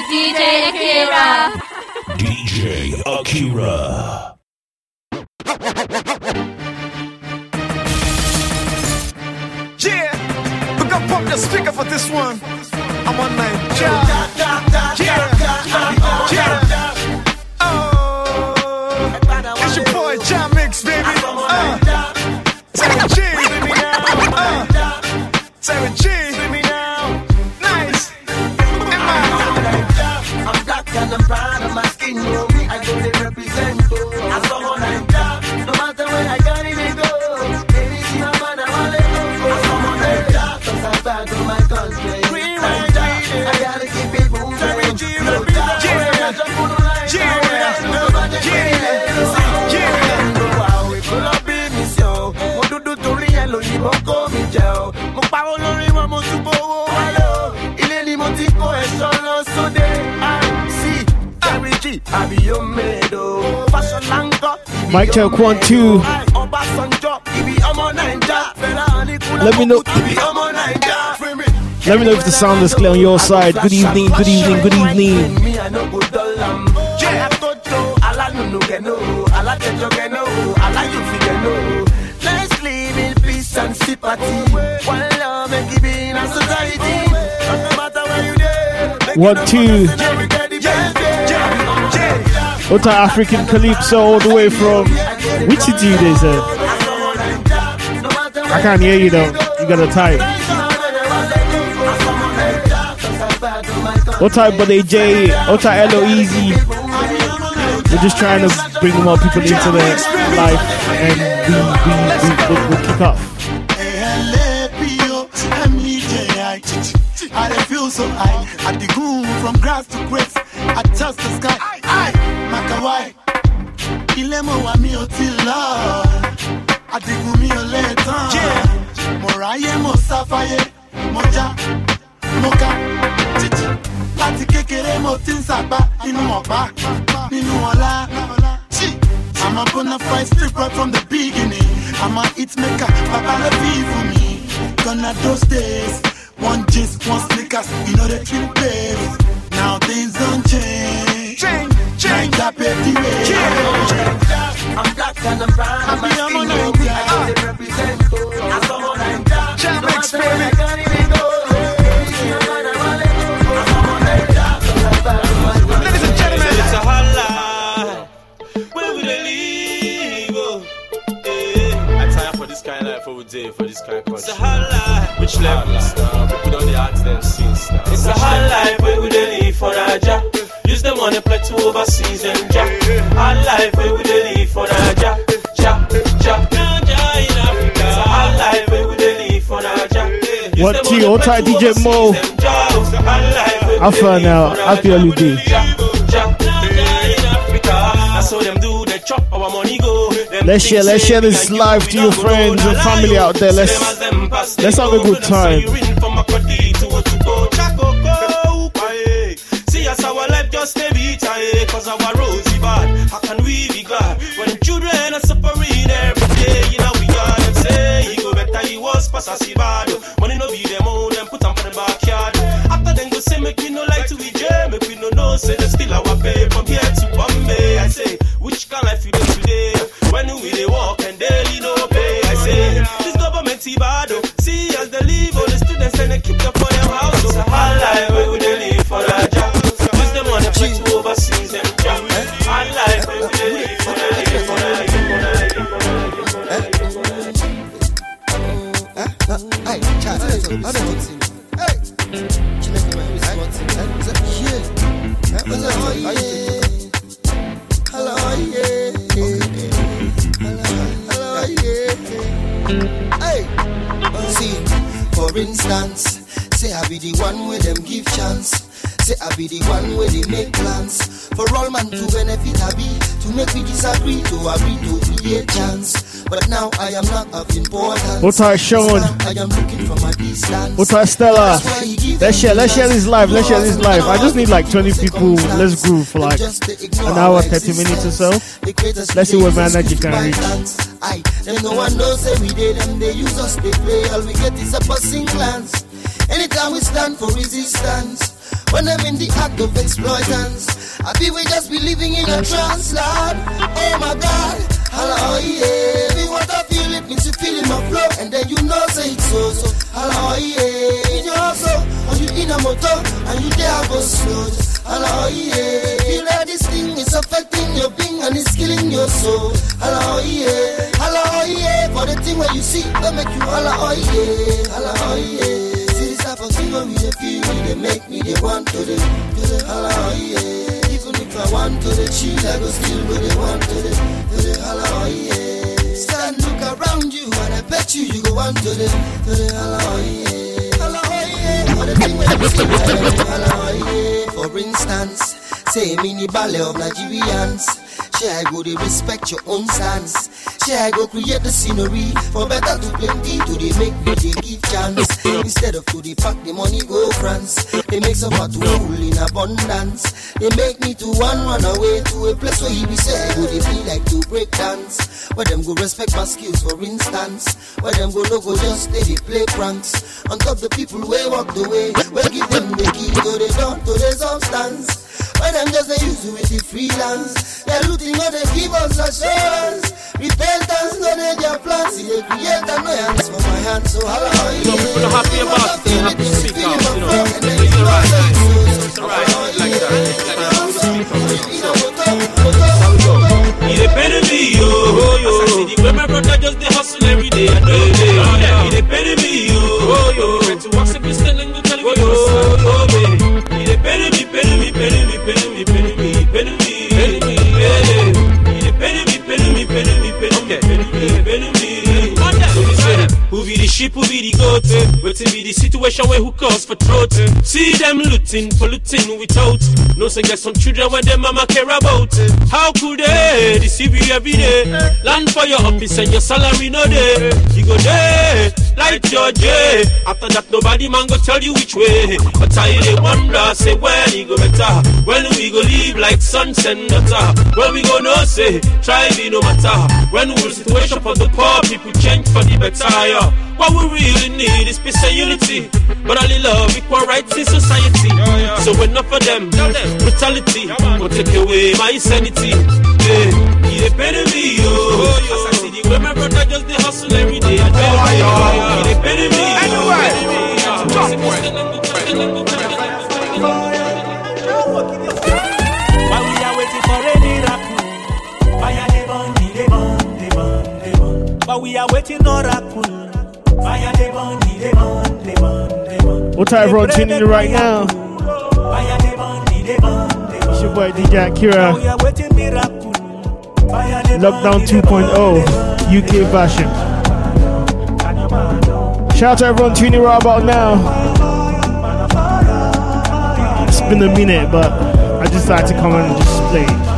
with DJ Akira. DJ Akira. Yeah, we got pump the speaker for this one. I'm on night. Yeah, yeah, yeah. Oh, it's your boy Jam Mix, baby. Uh, Terry G. Uh, Terry Me, Jerry G, àbí yóò mèdò. Fáṣọlá ń kọ́. Mic check one two. Ọbásanjọ́, ibi ọmọ Naija. Fẹ́ràn Aníkúlá Let me know. ibi ọmọ Naija. Let me know if the sound is clear on your side. Good evening, good evening, good evening. Me, I no go dull am. Alátótó, alánùnú gẹ̀nú, alátẹjọ gẹ̀nú, aláyòfin gẹ̀nú. Let's live in peace and sympathy. One love make it be in a society. No matter where you dey. make One, two. What African Calypso all the way from. Which city they said? I can't hear you though. You gotta type. What type of AJ? What type LO Easy? We're just trying to bring more people into their life and we, we, we, we, we'll kick off. I feel so high. I goon from grass to grace. I touch the sky. Wà mi ò tí lọ. Àdìgún mi ò lè tán. Mo ráyé mo sáfáyé. Mo já. Mo ká. Títí. Láti kékeré mo ti ń sàgbá. Inú ọ̀pá. Nínú ọ̀la. I'm a bona fide strip right from the beginning. I'm a hit maker. Papa you for me. Gonna those days. One gist, one sneakers, you know they treat babe. Now things don't change. Change, change. Change up every way. I'm black and I'm proud of my I'm skin, on yo. Naija. I represent, yo. I saw one like that. Jam No Mix, matter where baby. I got it, they go. Anything I'm on, I want to go. I saw one like that. Cause I'm proud of. Ladies and gentlemen. It's a hot life. Where would they live? Oh, yeah. I tire for this kind of life every day, for this kind of country. It's a hot life. Which level? People don't they ask them since now. It's a hot life where would they live for Raja? Use the money play to overseas and ja. Life where would live for Raja? Ja, ja, Raja in Africa. It's life where would live for? Use What T? money What play type to DJ Mo? and ja. It's a hot life where would Alpha now, happy Raja. holiday. Ja, ja, Raja in Africa. That's how them do. They chop our money go. Let's share- let's share this live to your friends and family out there. Let's- them as them pass, they let's have a go. good time. you eh. ring as bad. Money no be them own, them put them for the backyard. After them go say make we no like to be jam, make we no know say they still our pay from here to Bombay. I say which life you do today? When we they walk and daily no pay. I say this government bad. Oh. Am not of importance. What are Sean? I am looking from a distance. What are Stella? Let's share, let's share this live, let's share this live. I just need like 20 people. Let's groove for like an hour, 30 minutes or so. Let's see what that you can reach. Them no one knows we did them, they use us, they play. All we get is a passing glance. Anytime we stand for resistance, when I'm in the act of exploitance. I feel we just be living in a trance, Lord. Oh my God, hello, oh yeah. Me what I feel, it means you feel in my flow, and then you know say it's so, so. Hello, oh, yeah. In your soul, or you in a motor, and you there go slow. Hello, oh, yeah. Feel like this thing is affecting your being and it's killing your soul. Hello, oh, yeah. Hello, yeah. For the thing where you see, that make you hello, yeah. Hello, yeah. See this type of thing when we feel, they make me they want to the, to the hello. Even if I want to the chill, I go still go they want to the, to the hello, yeah. Stand, look around you, and I bet you you go on to the, to the hello, yeah. The see. For instance, say me mini ballet of Nigerians. Share I go they respect your own stance. Share I go create the scenery for better to plenty to they make they give chance. Instead of to the pack the money go France. They make some to rule in abundance. They make me to one run away to a place where he be say go they feel like to break dance. Where them go respect my skills for instance. Where them go no go just stay they play pranks. On top the people way walk the way. Where give them the key to the door to the substance. Why them just they use it with the freelance? They're looting all they give us assurance. Repentance, no they their plans. See they create annoyance for my hands. So hello, So people are happy about it, they have to speak out, you know. It's the right time. It's the right time. Like that. Like that. People speak out. So, how we go? He dey pay me, yo, yo. As I see the way my brother just dey hustle every day, I know day. He dey pay me, yo, yo. Try to walk some distance and go tell me, yo, yo, baby. He dey pay me, pay me, pay me, pay me, pay me, pay me, pay me, yeah. He dey pay me, pay me, pay me, pay me, pay me, pay me. So who be the sheep, who be the goat? Wetin be the situation where who cause for throat? See them looting, polluting without. No say get some children when them mama care about. How could they deceive you every day? Land for your office and your salary no day. You go there, like your J. After that nobody man go tell you which way. But I dey wonder, say when you go better. When we go live like sons and daughter. When we go no say, try be no matter. When will situation for the poor people change for the better? Yeah. What we really need is peace and unity. But only love, equal rights in society. So enough of them, brutality will take away my sanity. Yeah. He dey pay me, yo. As I see the way my brother just dey hustle every day. I tell you, he dey pay me, yo. While we are waiting for a miracle, fire the burn, the burn, the burn, the burn. While we are waiting oracle, fire What time everyone tuning in right now? It's your boy DJ Akira. are waiting miracle, fire the Lockdown 2.0 UK version. Shout out to everyone tuning in right about now. It's been a minute, but I just like to come and just play.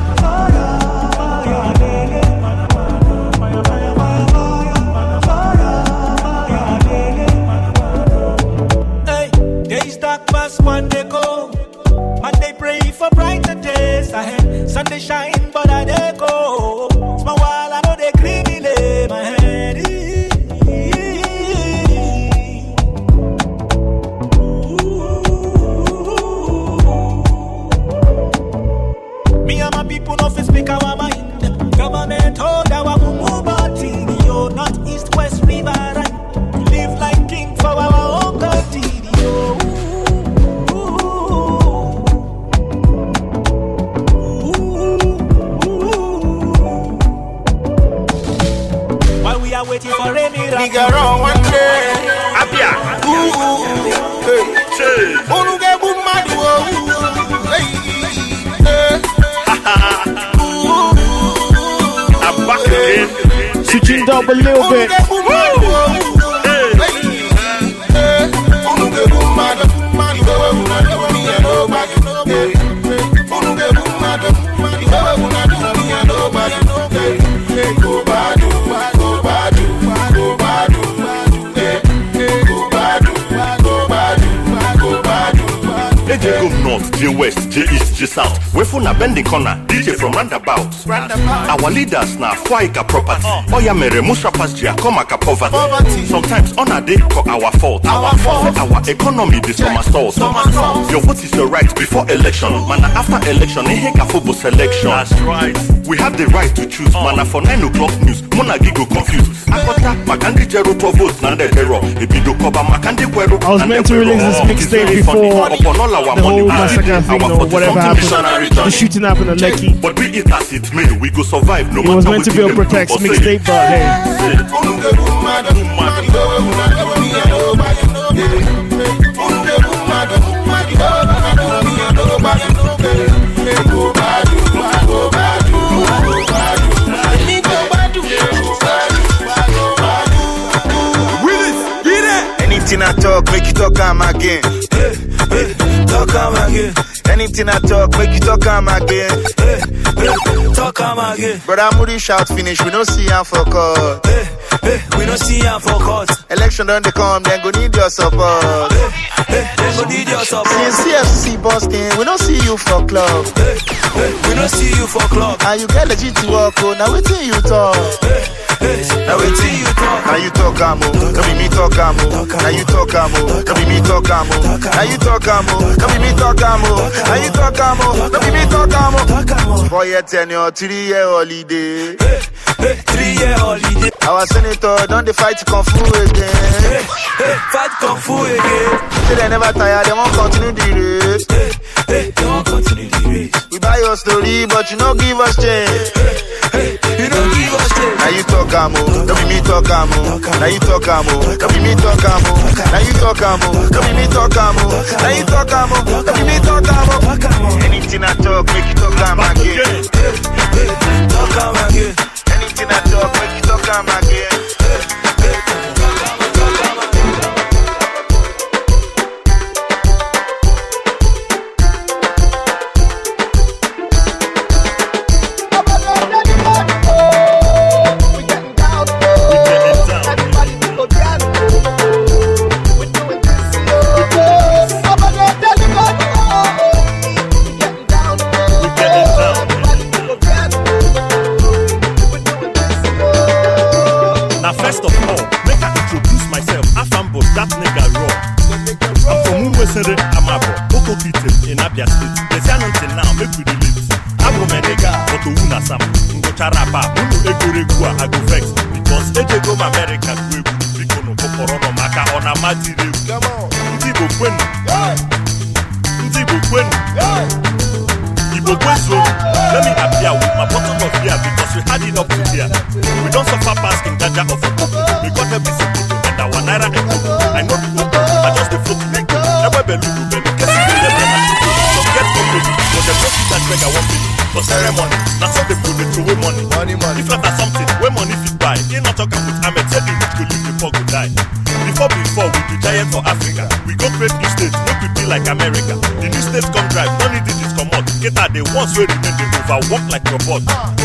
Leaders na Fuaika property. Oya mere most rappers Jia come aka poverty. Sometimes on a day for our fault. Our fault. Our economy this summer stall. Your vote is your right before election. Mana after election, eh heka football selection. That's right. We have the right to choose. Mana for nine o'clock news, Mona Gigo confused. Makandi Jero to vote na the terror. Ebido koba Makandi Kwero. I was meant to release this mixtape before the whole massacre thing or whatever happened. The shooting happened at Lekki. But be it as it may, we go survive no It was meant to be a them do protect mixtape, but hey. Anything I talk, make you talk I'm again. Hey, hey, Talk I'm again. Anything I talk, make you talk I'm again. Hey, hey, Talk I'm again. Brother Moody shout finish, we don't see am for court. We don't see am for court. Election done they come, then go need your support. Then go need your support. Since CFC Boston, we don't see you for club. Hey, hey, We don't see you for club. And you get legit to work, oh, now waiting you talk. Now waiting you talk. Now you talk am oh, no be me talk am oh. Now you talk am oh, no be me talk am oh. Now you talk am oh, no be me talk am oh. Now you talk am oh, no be me talk am oh. Four year tenure, oh, three year holiday. Three year holiday. Our senator don dey fight kung fu again. Fight kung fu again. Say they never tire, they won't continue the race. They won't continue the race. We buy your story, but you no give us change. You no give us change. Now you talk am oh, no be me talk am oh. Now you talk am oh, no be me talk am oh. Now you talk am oh, no be me talk am oh. Now you talk am oh, no be me talk am oh. Anything I talk, make you talk am again. Talk am again. Anything I talk, make you talk am again. Where I walk like robot.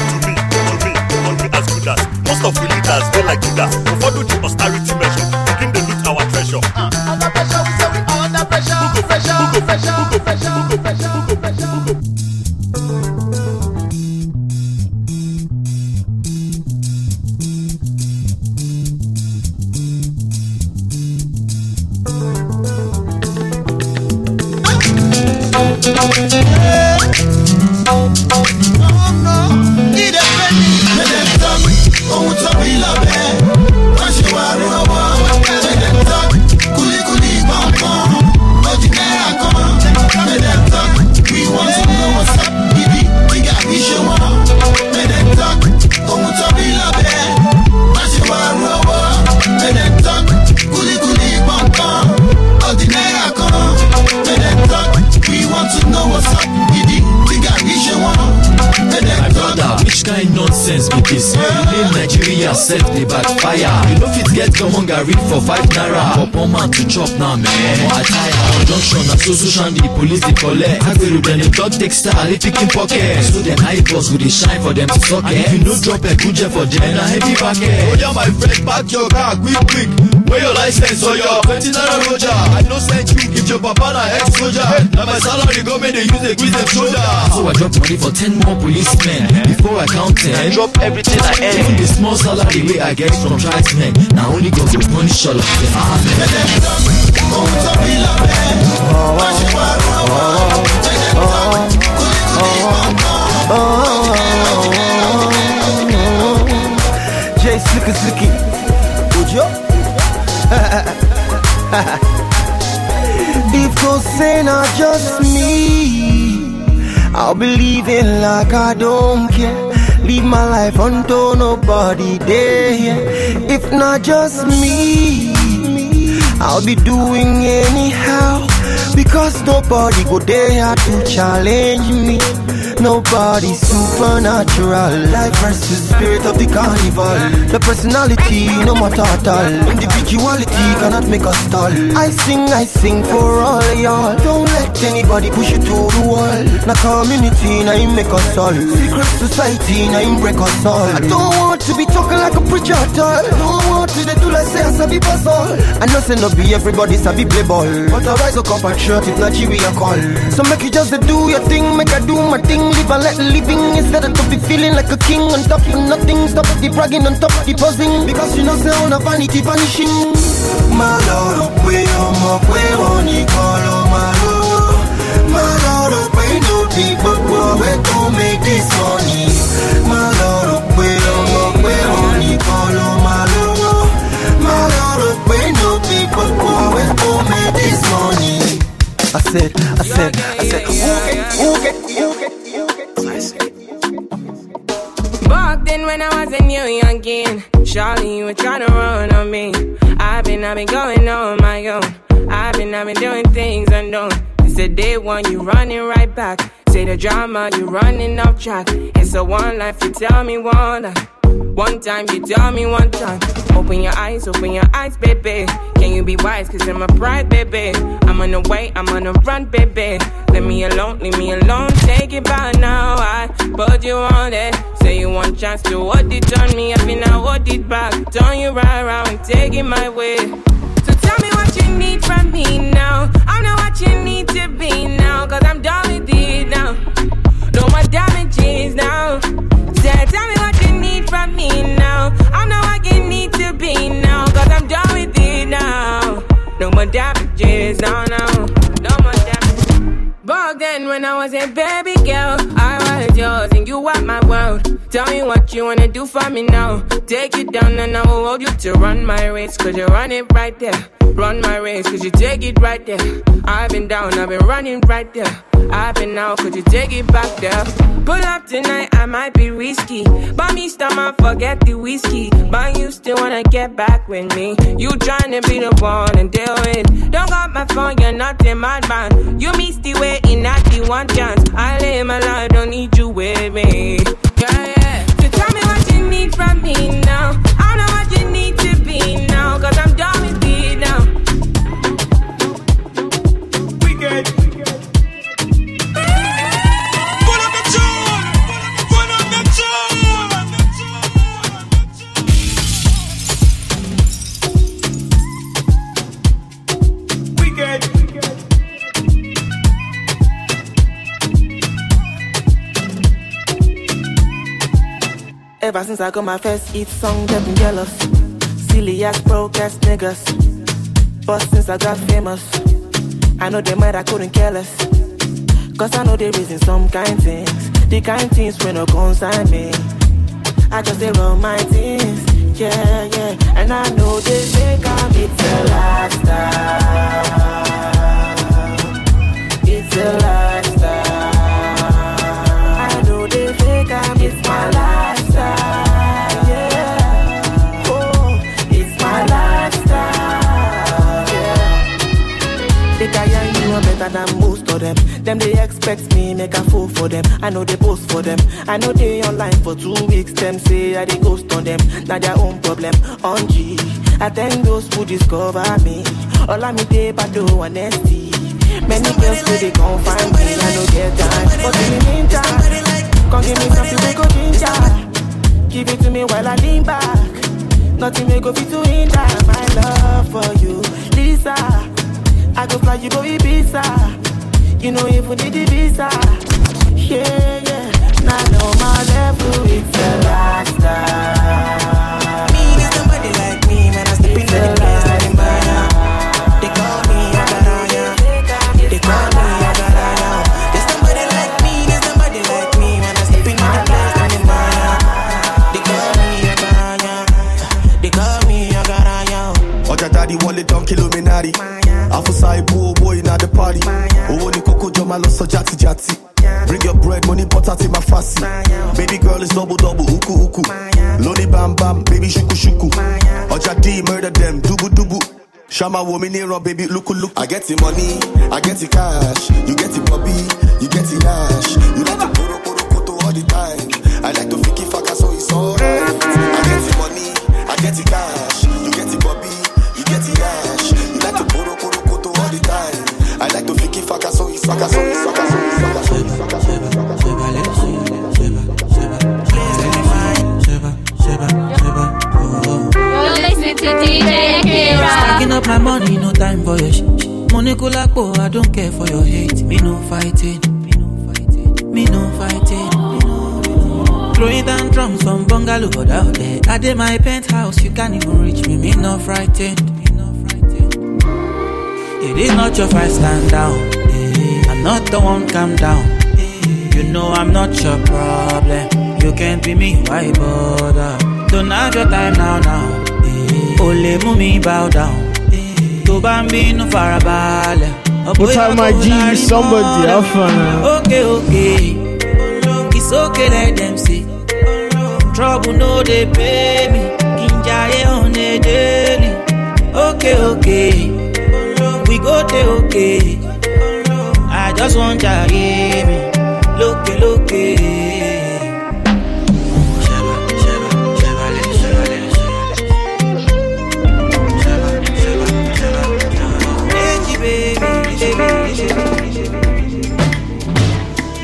Shine for them to suck And if you no drop a good jet for them, na heavy packet. Oh yeah, my friend, park your car quick quick. Where your license or your twenty naira roger? I no send you if your your papa na ex-soldier. Now my salary go make they use a quiz them shoulder. So I drop money for 10 more policemen. Before I count 10, drop everything I earn. Even the small salary wey I get from tribesmen. Now only God go punish all of them. Jay Slicky Slicky Ojo If God say not just me I'll be living like I don't care. Leave my life until nobody there If not just me I'll be doing anyhow. Because nobody go there to challenge me Nobody supernatural. Life versus spirit of the carnival. The personality no matter at all Individuality cannot make us stall I sing, I sing for all y'all. Don't let anybody push you to the wall. Na community, na him make us all. Secret society, na him break us all. I don't want to be talking like a preacher at all. Don't want to do like say I sabi pass all I know say no be everybody sabi play ball. But I rise up compatriot if Nigeria call So make you just do your thing, make I do my thing. Live and let living instead of to be feeling like a king On top of nothing, stop the bragging on top the buzzing Because you know say oh, on a vanity vanishing My lord, oh, we on we on Nicolo, my lord. My lord, oh, we no people we to make this money. My lord, we on we on Nicolo, my lord. My lord, we no people we to make this money. I said, I said, I said, who get, who get, who get Back then when I was a new youngin', Charlie, you were trying to run on me. I've been, I've been going on my own. I've been, I've been doing things unknown. It's a day one, you running right back. Say the drama, you running off track. It's a one life, you tell me one life. One time, you tell me one time. Open your eyes, open your eyes, baby. Can you be wise? Cause I'm a pride, baby. I'm on the way, I'm on the run, baby. Leave me alone, leave me alone. Take it back now. I put you on it. Say you want chance to what it on me. I feel now what it back. Turn you right around, take it my way. So tell me what you need from me now. I'm not what you need to be now. Cause I'm done with it now. No more damages now. Say, tell me what you need from me now. I'm not what you need to be now. Cause I'm done with it now. No more damages now, now. No more damages. Back then, when I was a baby girl, I was yours and you are my world. Tell me what you wanna do for me now. Take you down and I will hold you to run my race. Cause you run it right there. Run my race, cause you take it right there. I've been down, I've been running right there. I've been out, could you take it back there? Pull up tonight, I might be risky. But me stomach, forget the whiskey. But you still wanna get back with me. You tryna be the one and deal with. Don't got my phone, you're not in my man. You missed the way in at the one chance. I live my life, don't need you with me. Yeah, yeah. So tell me what you need from me now. Ever since I got my first hit song, they've been jealous. Silly ass, broke ass niggas. But since I got famous, I know they might I couldn't care less. Cause I know they reason some kind things. The kind things when no concern me. I just they run my things. Yeah, yeah. And I know they think I'm it's a lifestyle. It's a lifestyle. Them. They expect me make a fool for them. I know they post for them. I know they online for two weeks. Them say I they ghost on them. Now their own problem. On G, I thank those who discover me. All I me they but do honesty. Many girls say they gon' find me. I no get time, but in the meantime, come give me something we go ginger. Give it to me while I lean back. Nothing may go fit to hinder my love for you, Lisa. I go fly you go Ibiza. You know if we need the visa. Yeah, yeah. Now know my level, it's a rasta. Me, there's somebody like me, man. I step into the place like in Maya. They call me Agaraya. They call me Agaraya. There's somebody like me, there's somebody like me, man. I step into the place like in Maya. They call me Agaraya. They call me Agaraya. ọjà dáàdi wọlé dán kìlómínárì àfúsà ìbú owó iná dé parí owó ní kókó jọ máa lọ sọ játijàti bring your bread money butter ti ma fa sí baby girl is double double huku huku. Lóní bam, baby ṣuku ṣuku ọjà d murder dem dubu dubu. Ṣàmà wo mi níran baby luku luku. i get the money i get the cash. You get the bobby you get the dash you like to koro koro koto all the time. I like to fiki faka so it's alright i get the money i get the cash faka so it's faka so You're listening to DJ Stacking Akira. up my money, no time for your shit. Money kulapo, I don't care for your hate. Me no fighting. Me no fighting. Me no fighting. Throwing down drums from bungalow but out there. I did my penthouse, you can't even reach me. Me no frightened. Me no frightened. It is not your fight, stand down. I'm not the one, calm down. You know I'm not your problem. You can't be me, why bother? Don't have your time now, now. Ole mú mi bow down. Tó bá ń bínú farabalẹ̀. What time my G? Somebody, how fun. Okay, okay. It's okay, let them see. Trouble no they pay me. Kinjaye on a daily. Okay, okay. We go there, okay. I just want to hear me. Look, look. Eh.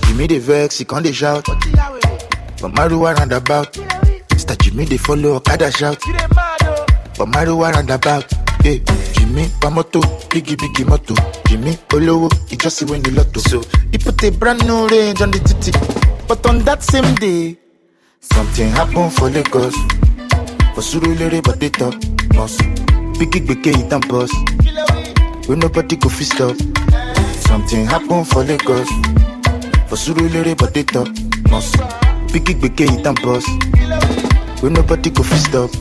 Jimmy the vex, he can't they shout. But Maruwa roundabout. Mr. Jimmy they follow Okada shout. But Maruwa roundabout. Hey, eh. Jimmy Pamoto, biggie biggie moto. Jimmy Olowo, he just see when you lotto. So he put a brand new range on the titty. But on that same day, something happened for Lagos. For Surulere, but they talk. Must biggie biggie hit and boss. When nobody go fist up. Something happened for Lagos. For Surulere, but they talk. Must biggie biggie hit and boss. When nobody go fist up.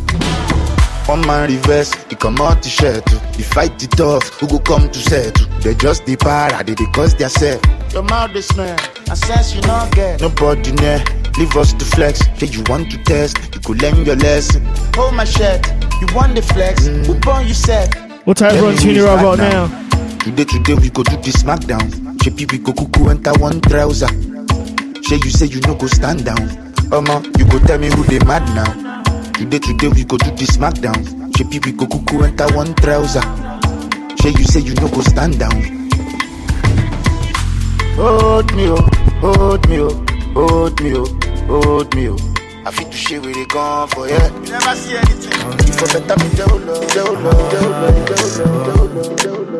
One man reverse, he come out to shirt. Oh. He fight the tough, who go come to settle. Oh. They just the para, they, they cause their self. Your mouth is smell, I sense you not get. Nobody near, leave us to flex. Say you want to test, you could learn your lesson. Hold my shirt, you want the flex. Mm. Who born you said? What time everyone tuning right about now? Today, today we go do the smackdown. Shepi we go cuckoo enter one trouser. Say you say you no go stand down. Omo, you go tell me who they mad now. Today, today we go do the smackdown. Shepi we go cuckoo enter one trouser. Say you say you no go stand down. Hold me, oh, hold me, oh, hold me, oh, hold me, oh. I fit to share where they gone for. You never see anything. You for better me, Jolo, Jolo, Jolo, Jolo, Jolo, Jolo.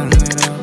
Said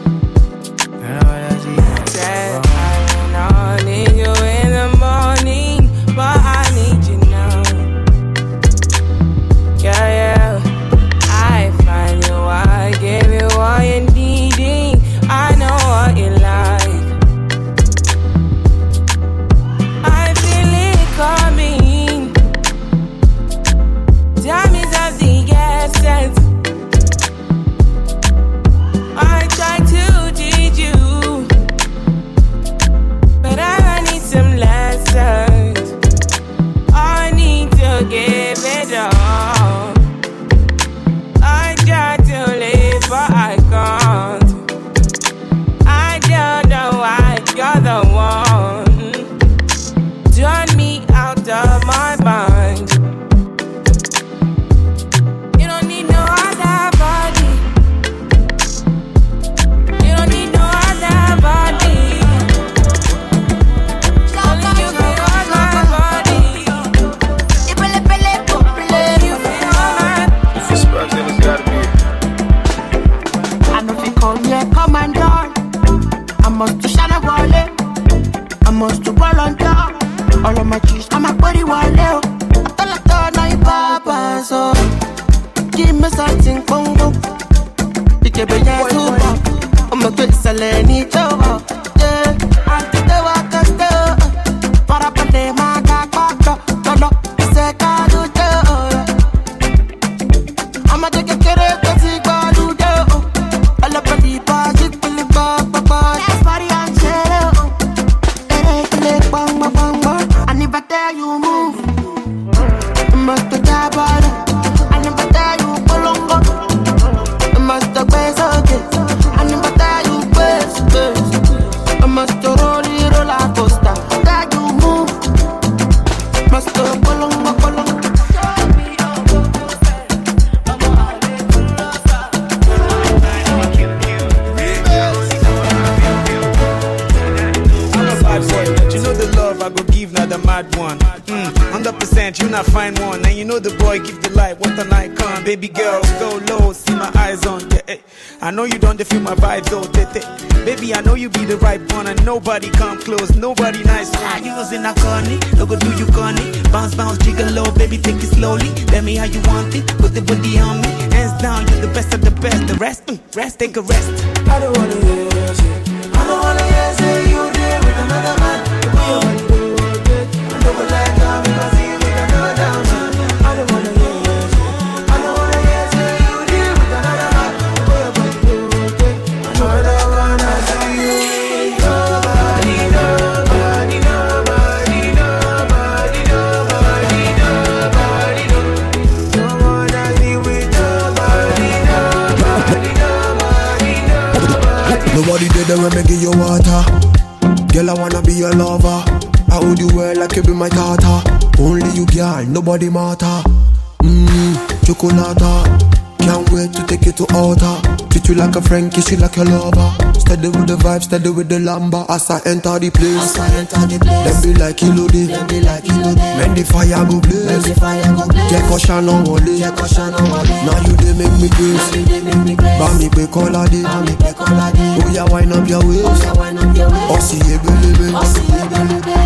Like a Frankie, she like a lover. Steady with the vibe, steady with the lamba. As I enter the place, as I enter the place, them be like Elodie, them be like Elodie. When the fire go blaze, when the fire go blaze. Jẹ́ kọ́ ṣáná wọlé, jẹ́ kọ́ ṣáná wọlé. Now you dey make me grace, now you dey make me grace. Bá mi pé Kọ́ládé, bá mi pé Kọ́ládé. Oya wind up your waist, oh, oya wind up your waist. Ọ̀sìn ebelebe, ọ̀sìn ebelebe.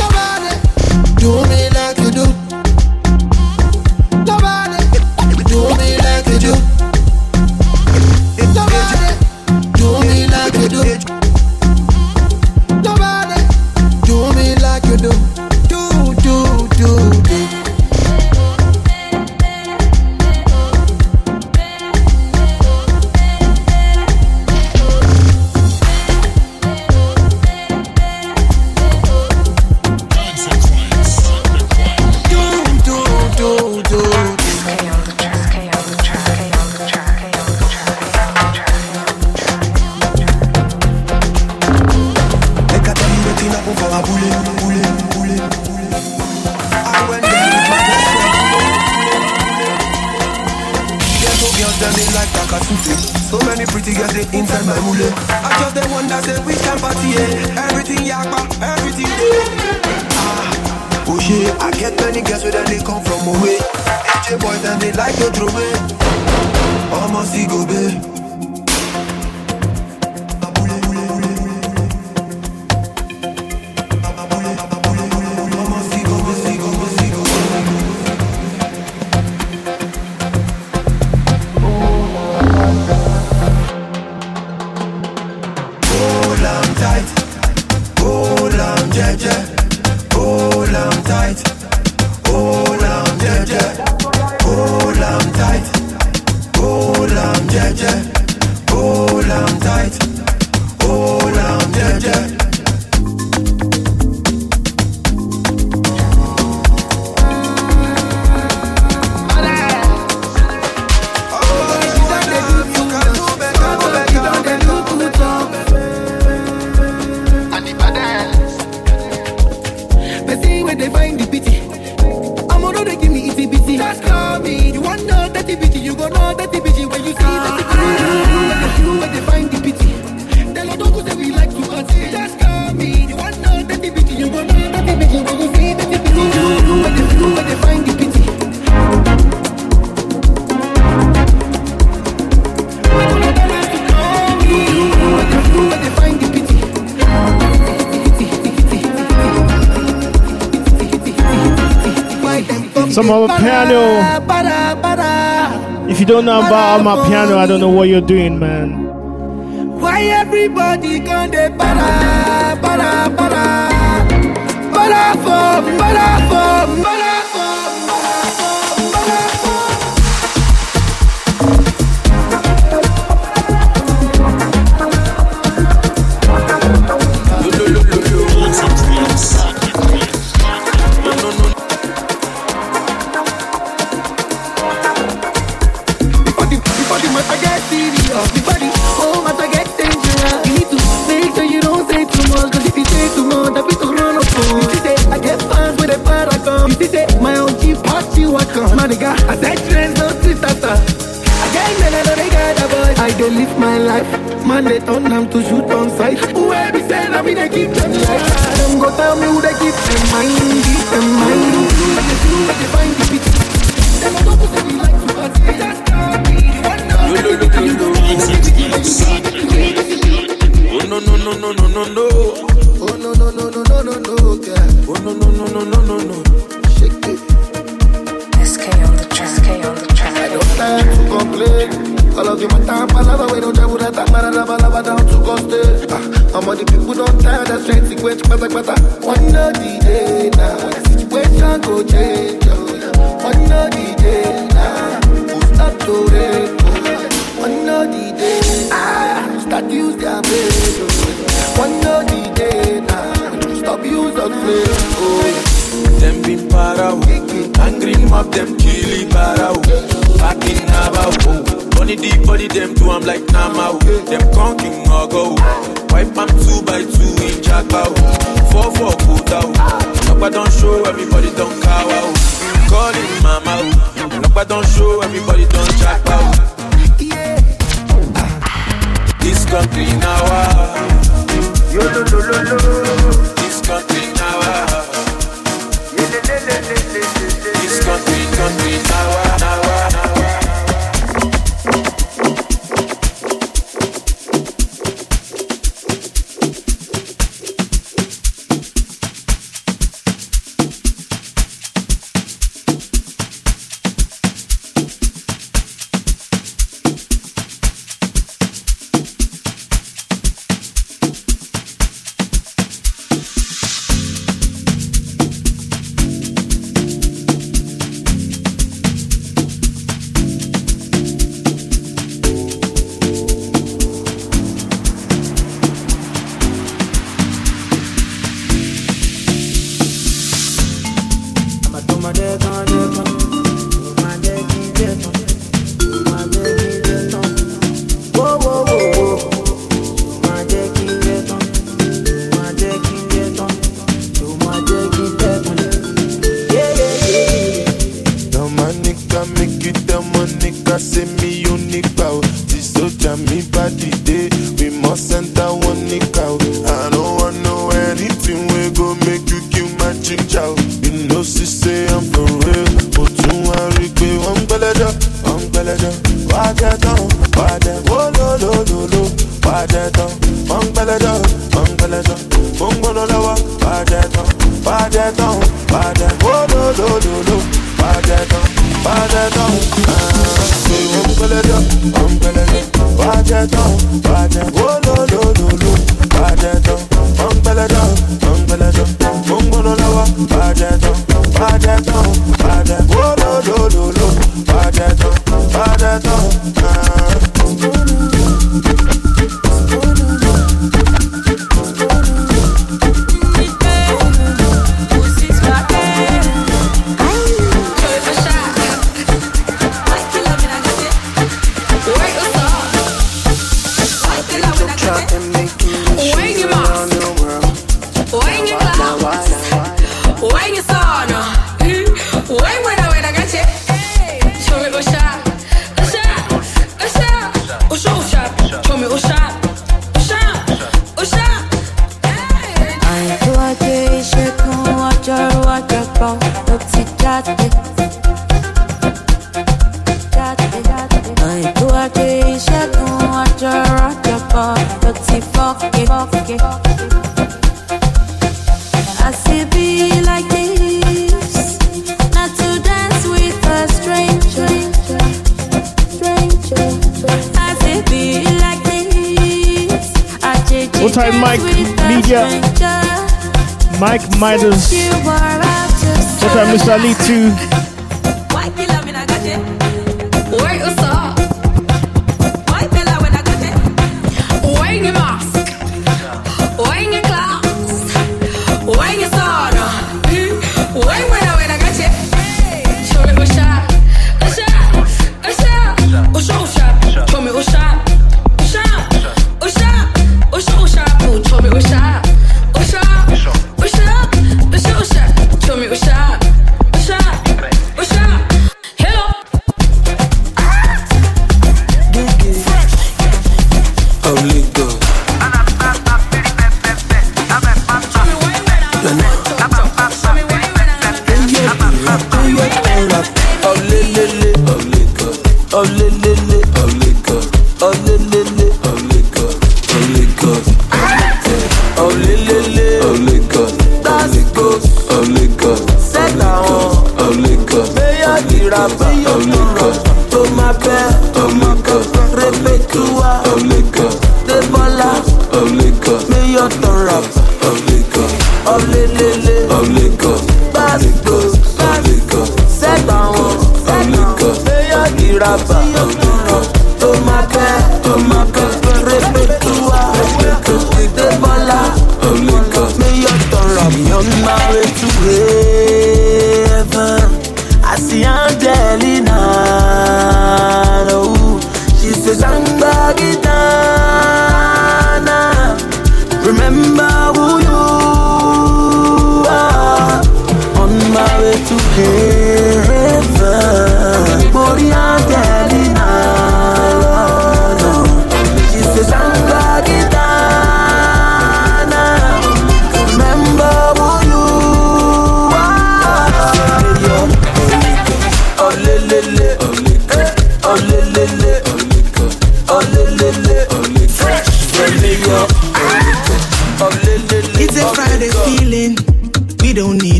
your body. Do mí. So many pretty girls they inside my mule. I just the one that said we can party, yeah. Everything yakba, everything day. Ah, oh yeah, I get many girls where they come from away. AJ boys and they like to throw it. Almost ego, babe. I don't know what you're doing, man. Why everybody gonna para, para, para, para, for, para.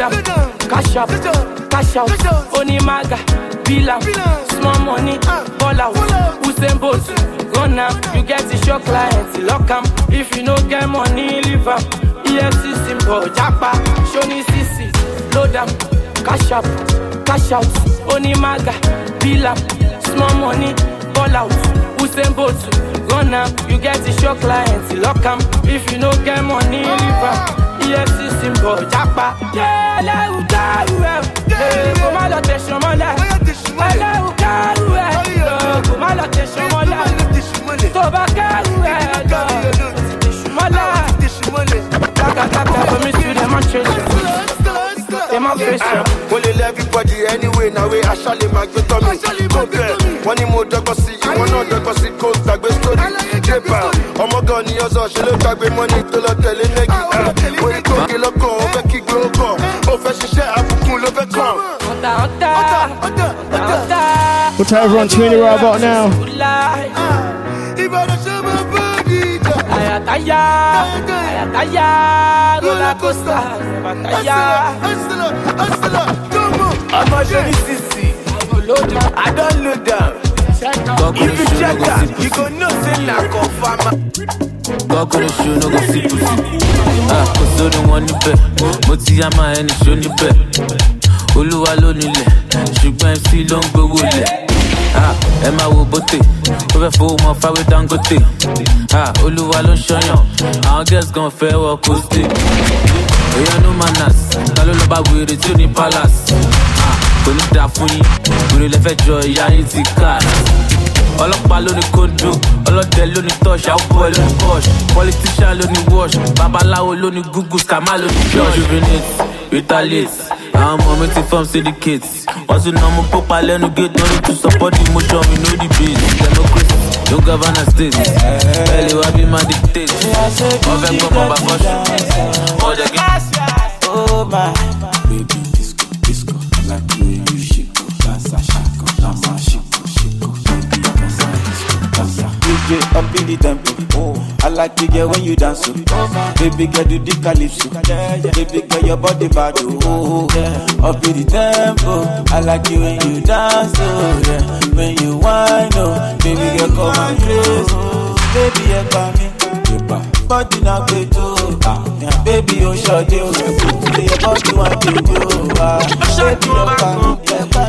Up, cash up, cash out, Onimaga, out, small money, ball out, Usain Bolt, run am, you get the show client, lock am, if you no get money, leave am, EFC symbol, japa, Shoni Sisi, load up, cash up, cash out, Onimaga, out, small money, ball out, Usain Bolt, run am, you get the show client, lock am, if you no get money, leave am. EFC symbol japa. Ẹlẹ́rù kárù ẹ̀ kò má lọ tẹ̀sán mọ́lẹ̀. Ẹlẹ́rù kárù ẹ̀ ẹ̀ kò má lọ tẹ̀sán mọ́lẹ̀. Tó bá kárù ẹ̀ lọ tẹ̀sán mọ́lẹ̀. Kàkàkàkà omi sí dem máa ṣe lè. Dem máa fèsì. mo lè lẹ everybody anyway na wey aṣálẹ̀ máa gbé tọ́ mi wọ́n ní mo dọ́gbọ́n sí ìwọ náà dọ́gbọ́n sí kó gbàgbé sórí débà ọmọ gan ni ọzọ ṣe ló gbàgbé mọ́ni tó lọ tẹ̀lé nẹ́gì orí tó gé lọ́kàn ó fẹ́ kí gbé ó ó fẹ́ ṣiṣẹ́ àbùkù ló fẹ́ kàn. Ọ̀tà ọ̀tà ọ̀tà ọ̀tà. What time everyone tuning right about now? Ìbàdàn ṣe máa bá ìjà. Àyàtáyà àyàtáyà roller coaster. Àyàtáyà. ọmọ ṣe ní sisi i don load am if you check am you go know say na. God go show no go see pussy. Ah, kò sóni wọn níbẹ̀, mo ti yá máa ẹni ṣó níbẹ̀. Olúwa ló nílẹ̀, ṣùgbọ́n MC ló ń gbowó lẹ̀. Ah, ẹ máa wo bóté, ó fẹ́ fowó mọ fáwé dangote. Ah, olúwa ló ń ṣọyàn, àwọn girls gan fẹ́ wọ kóstè. Èèyàn no manners, ta ló lọ bá wèrè tí ò ní palace. Kò ní dáa fún yín, wèrè lẹ́fẹ̀ẹ́ jọ ìyá yín ti ká. Ọlọ́pàá ló ní kóńdó ọlọ́dẹ ló ní tọ́ṣ àwòbọ̀ ló ní posh politician ló ní wash babaláwo ló ní google scammer ló ní church rejuvenate retaliate àwọn ọmọ mi ti form syndicate. Wọ́n ti nà ọmọ pópa lẹ́nu gate no need to support the motion we no debate democracy no govern a state lè wá bí má dictate. Wọ́n fẹ́ gbọ́ bọ́ bá fọ́ṣù wọ́n jẹ́ kí. DJ up in the tempo. Oh, I like the girl when you dance. Oh, baby girl do the calypso. Baby girl your body bad. Oh, yeah. up in the tempo. I like it when you dance. Oh, yeah. when you whine. Oh, baby girl come and crazy. Oh, baby yeah, come me. Body na ah, yeah, baby o ṣọdẹ o, ṣe yẹ body wa baby o, pa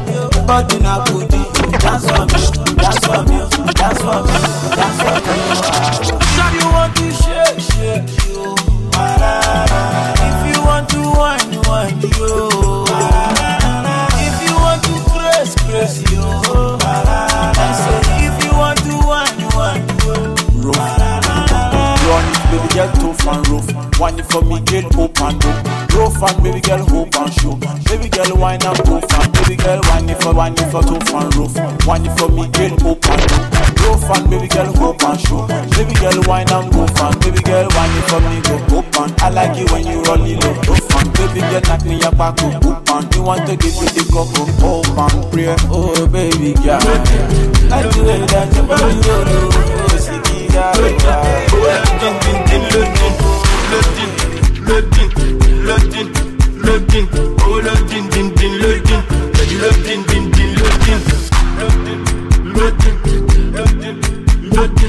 mi, body na kudi, dance for me, dance for me, dance for me, dance for me, ah. If you want to shake, shake you, ah, if you want to whine, whine you, ah, if you want to press, press you, ah, I say if you want to whine, whine you, Run baby girl, tough and rough. It for me, girl, hope and hope. Rough and baby girl, hope and show. Baby girl, wine and tough and baby girl, it for, it for tough and rough. It for me, girl, hope and hope. Rough and baby girl, hope and show. Baby girl, wine and rough and baby girl, it for me, go hope and. I like it when you roll it low, rough and baby girl, knock me up back, up, hope and. You want to give me the cocoa, hope and pray. Oh baby girl, like the way that you body roll, gọ́mù bọ̀dí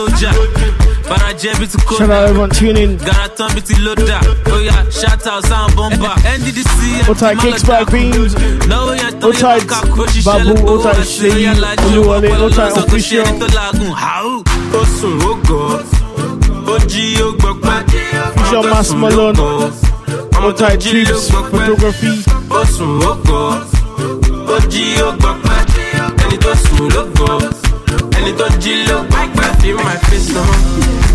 soldier. Bara jẹ́ bí ti kó. Shout out everyone tuning in. Gara tán bí ti lódà. Oya shout out sound bomba. NDDC. Otai Kicks Black Beans. Lọ́wọ́ yẹn tó yẹ ká kó ṣiṣẹ́ lọ́wọ́. Otai Ṣèyí. Olúwọlé Otai Official. Ó sùn ó gọ̀. Ó jí ó gbọ́ pẹ́. Fusion Mass Malone. Otai Trips Photography. Ó sùn ó gọ̀. Ó jí ó gbọ́ pẹ́. Ẹni be my fist, no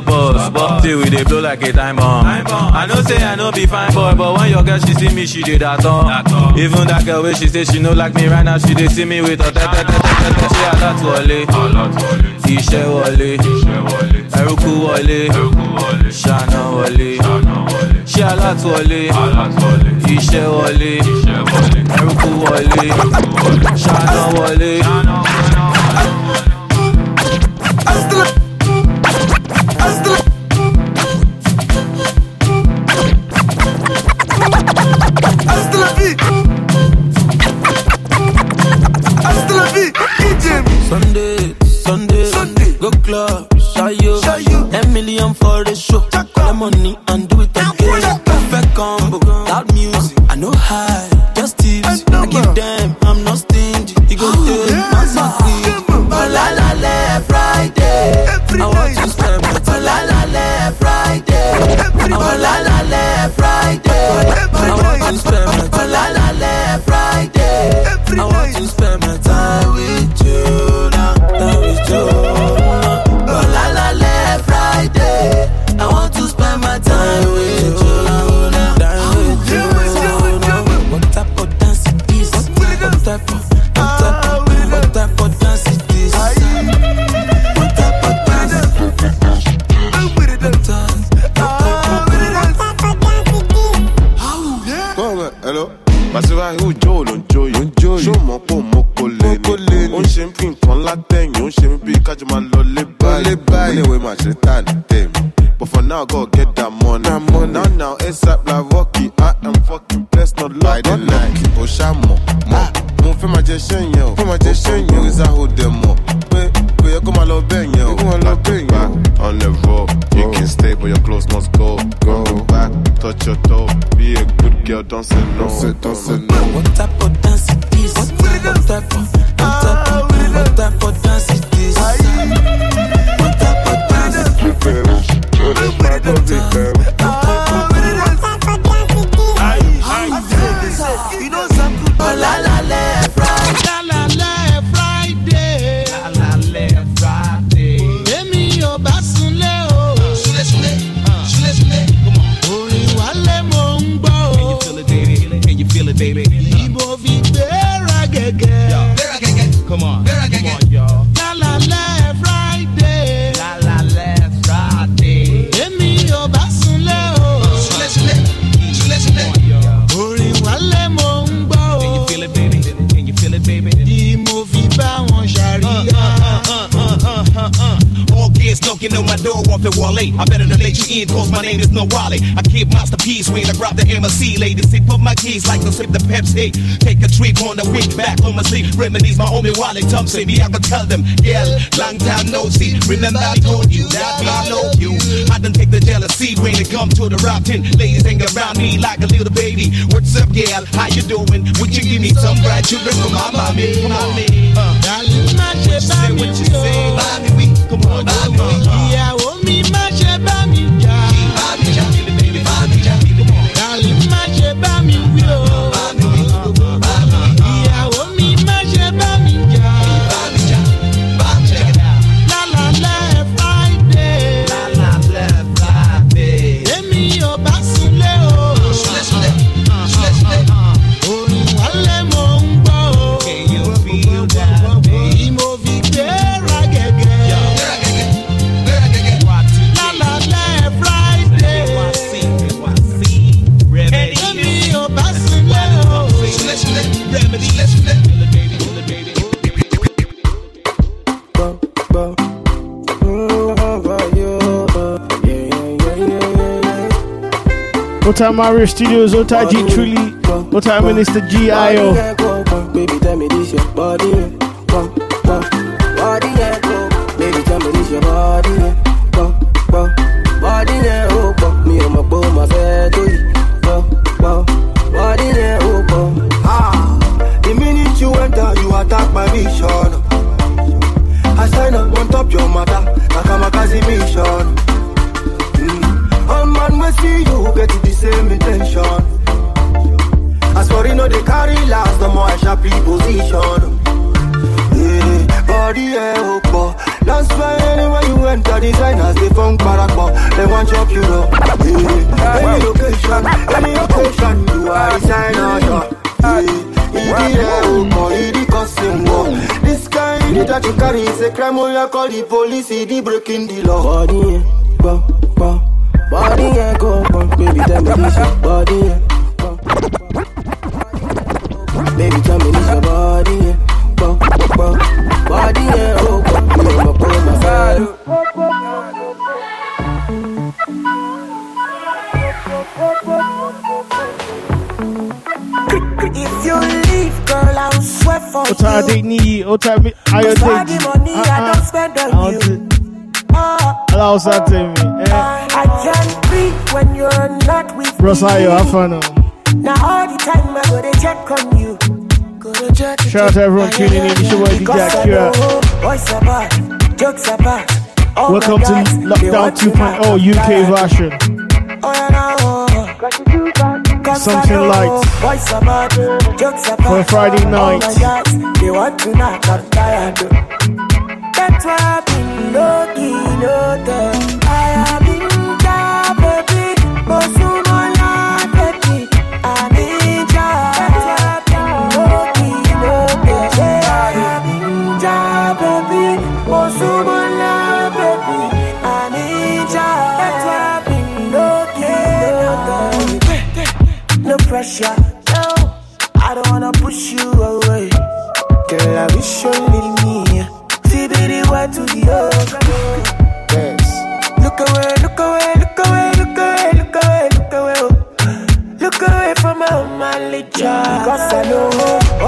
support but till we dey blow like a time bomb. I know say i no be fine boy but when your girl she see me she dey dat on. Even that girl wey she say she no like me right now she dey see me with her tẹ́tẹ́tẹ́tẹ́tẹ́ ṣé alátúwọlé iṣẹ́ wọlé ẹrùkú wọlé ṣáná wọlé ṣé alátúwọlé iṣẹ́ wọlé ẹrùkú wọlé ṣáná wọlé. Eh. want to spend my time. Oh la la Thompson. Me, I could tell them, yeah, long time no see. Remember I told you that I know you. I done take the jealousy when it come to the rap tin. Ladies hang around me like a little baby. What's up, gal? How you doing? Would you give me some grandchildren for my mommy? Mommy. Uh. Dàlí má ṣe bá mi jí o. Mommy, we come on, mommy. Ota Mario Studios, Ota G Truly, Ota Minister G.I.O. Baby, tell me this your body, that you carry is a crime. When you call the police, idi breaking the law. Body, yeah, eh, go, go. Body, yeah, go, go. Baby, tell me this your body, yeah. go, go. Baby, tell me this your body, yeah. Go, go. Body, yeah, oh, go. Me and my boy, my father. If you girl, I'll sweat for you. Adeni, Ota Mi- Ayo Cause all the Deji. money I don't spend on you. Ah, Allow us to me. Eh, I can't breathe when you're not with me. Ayo, have fun now. Now all the time I go to check on you. Go to check. Shout out to everyone tuning in. It's your boy DJ Akira. know boys are jokes are. Oh Welcome to Lockdown 2.0 UK version. Something know light. Boys are bad, jokes are bad. For Friday night. They want to knock I'm tired. That's why I've been time. I have been baby. But soon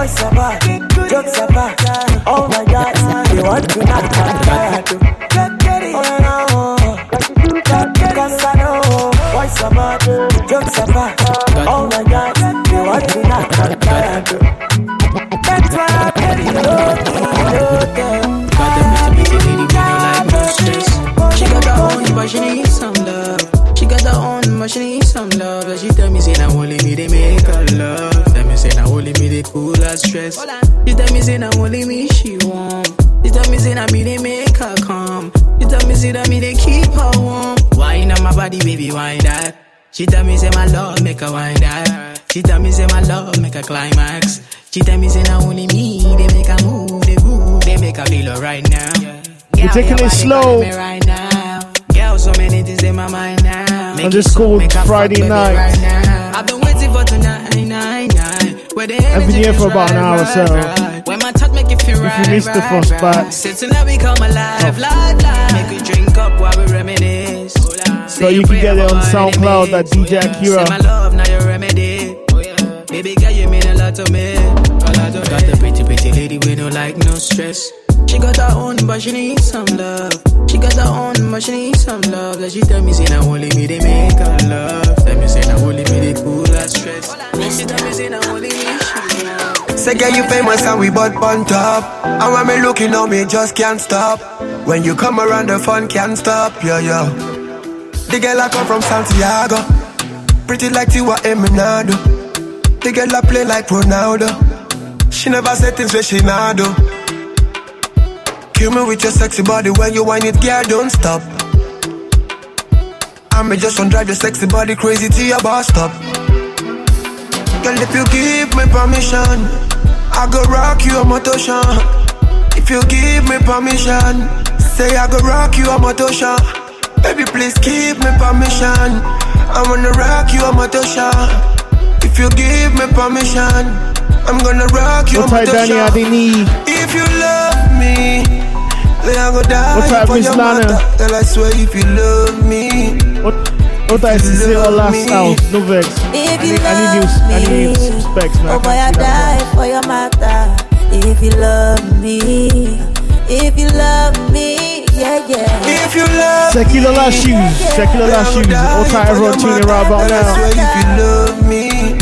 boys are bad, jokes are bad. Oh my god, they want to stress. She tell me, say, now only me, she want. She tell me, say, now me, they make her calm. She tell me, say, that me, they keep her warm. Wine on my body, baby, wine that. She tell me, say, my love, make her wine that. She tell me, say, my love, make her climax. She tell me, say, now only me, they make her move, they move, they make her feel alright now. We're taking it slow. Right now. Girl, so many things in my mind now. On this cold Friday night. Right now. I've been waiting for tonight, night, night. I've been here for about an hour or so. When my touch make you feel right. If you missed the first part, Say tonight we come alive, oh. live, live. Make we drink up while we reminisce. so you can get it on SoundCloud at DJ Akira. love, now your remedy. Oh, Baby girl, you mean a lot to me. A lot to got the pretty, pretty lady with no like, no stress. She got her own, but she needs some love. She got her own, but she needs some love. Like she tell me, say, now only me, they make her love. Tell me, say, now only me, they cool her stress. She tell me, say, now only me, she love. Say, girl, you famous and we both on top. And when me looking on me, just can't stop. When you come around, the fun can't stop, yeah, yeah. The girl I come from Santiago. Pretty like Tiwa Eminado. The girl I play like Ronaldo. She never said things where she not do. Kill me with your sexy body when you whine it, girl, don't stop. I may just want drive your sexy body crazy to your bus stop. Girl, if you give me permission, I go rock you a motion. If you give me permission, say I go rock you a motion. Baby, please give me permission. I wanna rock you a motion. If you give me permission, I'm gonna rock you a Dani If you love me, Me I go die What type for is your Lana? Girl, I swear if you love me. What I see say all last out, no vex. If I you need, I need you, I need you specs, man. Oh boy, I can't that for your matter. If you love me, if you love me, yeah, yeah. If you love Tequila La shoes, Tequila La shoes. All time everyone tuning right about Girl, I swear now. if you love me.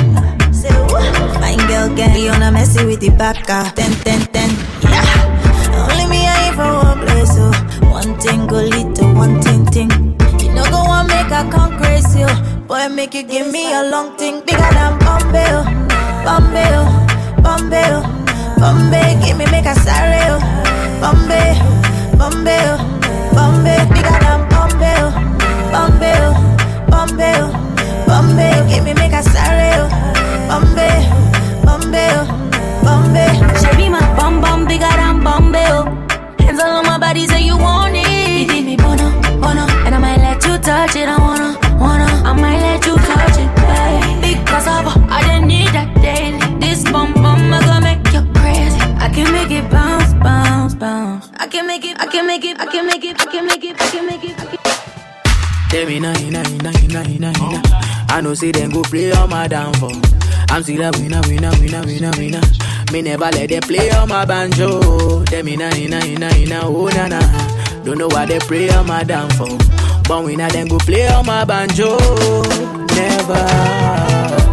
girl, gang. Wanna messy with the back, ten, ten, ten. Yeah. Only me, I ain't for one place, so one thing go lead to one thing, thing. You know, go on, make a come crazy, oh. Boy, make you give me a long thing bigger than Bombay, oh. Bombay, oh. Bombay, oh. Bombay, give me make a sorry, oh. Bombay, Bombay, oh. Bombay, bigger than Bombay, oh. Bombay, oh. Bombay, oh. Bombay, give me make a sorry, oh. Bombay, Bombay, oh. Bombay. She be my bum bum bigger than Bombay, oh. Hands all on my body, say you want it. You give me bono, bono, and I might let you touch it. I wanna, wanna, I might let you touch it, babe. Because of I didn't need that daily. This bum bum, I gonna make you crazy. I can make it bounce, bounce, bounce. I can make it, I can make it, I can make it, I can make it, I can make it. Can Tell me nah, nah, nah, nah, nah, nah. I know see them go play on my downfall. I'm still a winner, winner, winner, winner, winner. Me never let them play on my banjo. Me nah, nah, nah, nah, oh na na. Don't know why they play on my downfall. But I them go play on my banjo, never.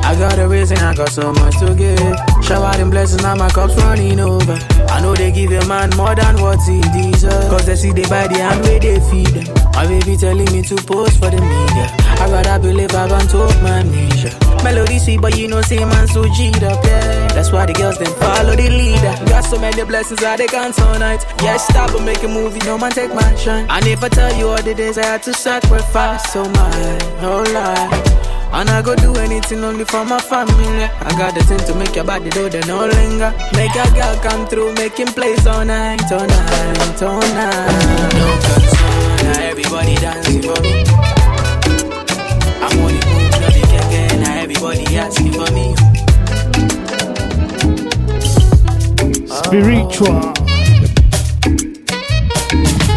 I got a reason, I got so much to give. Shower them blessings, now my cup's running over. I know they give a man more than what he deserves. Cause they see they buy the hand where they feed them. My baby telling me to post for the media. I gotta believe I gone took my measure. Melody sweet, but you know, say man so G'd up, yeah. That's why the girls then follow the leader. Got so many blessings that they can't tonight. Yeah, stop and make a movie, no man take my shine. And if I tell you all the days I had to sacrifice, so my whole life. And I go do anything only for my family. I got the thing to make your body do the no linger. Make a girl come through, making plays all night, all night, all night. No concern, now everybody dancing for me. I'm on the move, no the keke, now everybody asking for me. Spiritual.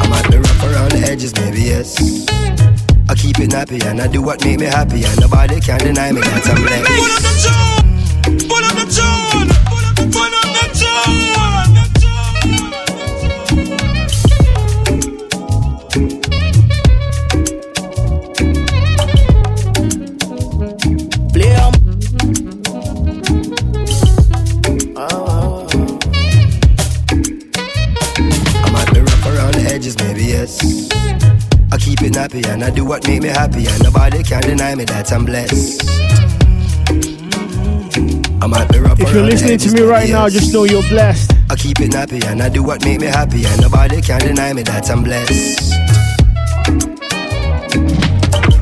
I might be rough around the edges, maybe yes. I keep it nappy and I do what make me happy, and nobody can deny me that I'm blessed. Keep it nappy and I do what make me happy, and nobody can deny me that I'm blessed. I might be rough If you're listening to me right now, just know you're blessed. I keep it nappy and I do what make me happy, and nobody can deny me that I'm blessed.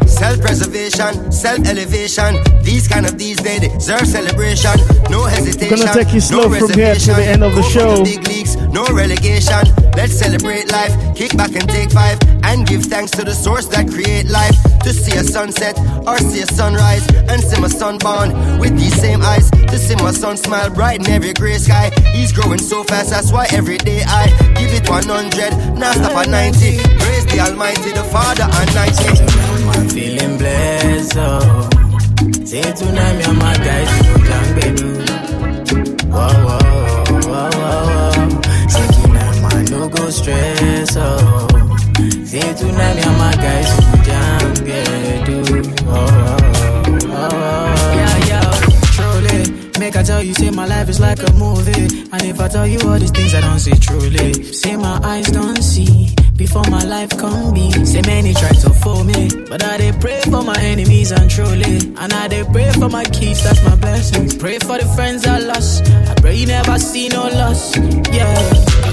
Self preservation, self elevation. These kind of these days deserve celebration. No hesitation. Gonna take you slow no from here to the end of the show. big leagues, no relegation. Let's celebrate life, kick back and take five, and give thanks to the source that create life. To see a sunset or see a sunrise, and see my son born with these same eyes. To see my son smile bright in every gray sky. He's growing so fast, that's why every day I give it 100, now stop at 90. Praise the Almighty, the Father and 90. I'm feeling blessed, oh. Say tonight, me and my guys. Whoa, whoa, no stress, oh. Say tonight, me and my guys, we go jam bedu. Oh, oh, oh, oh. Yeah, yeah, truly. Make I tell you, say my life is like a movie. And if I tell you all these things, I don't see truly. Say my eyes don't see. before my life come be. Say many try to fool me, but I dey pray for my enemies and truly. And I dey pray for my kids, that's my blessing. Pray for the friends I lost. I pray you never see no loss. Yeah,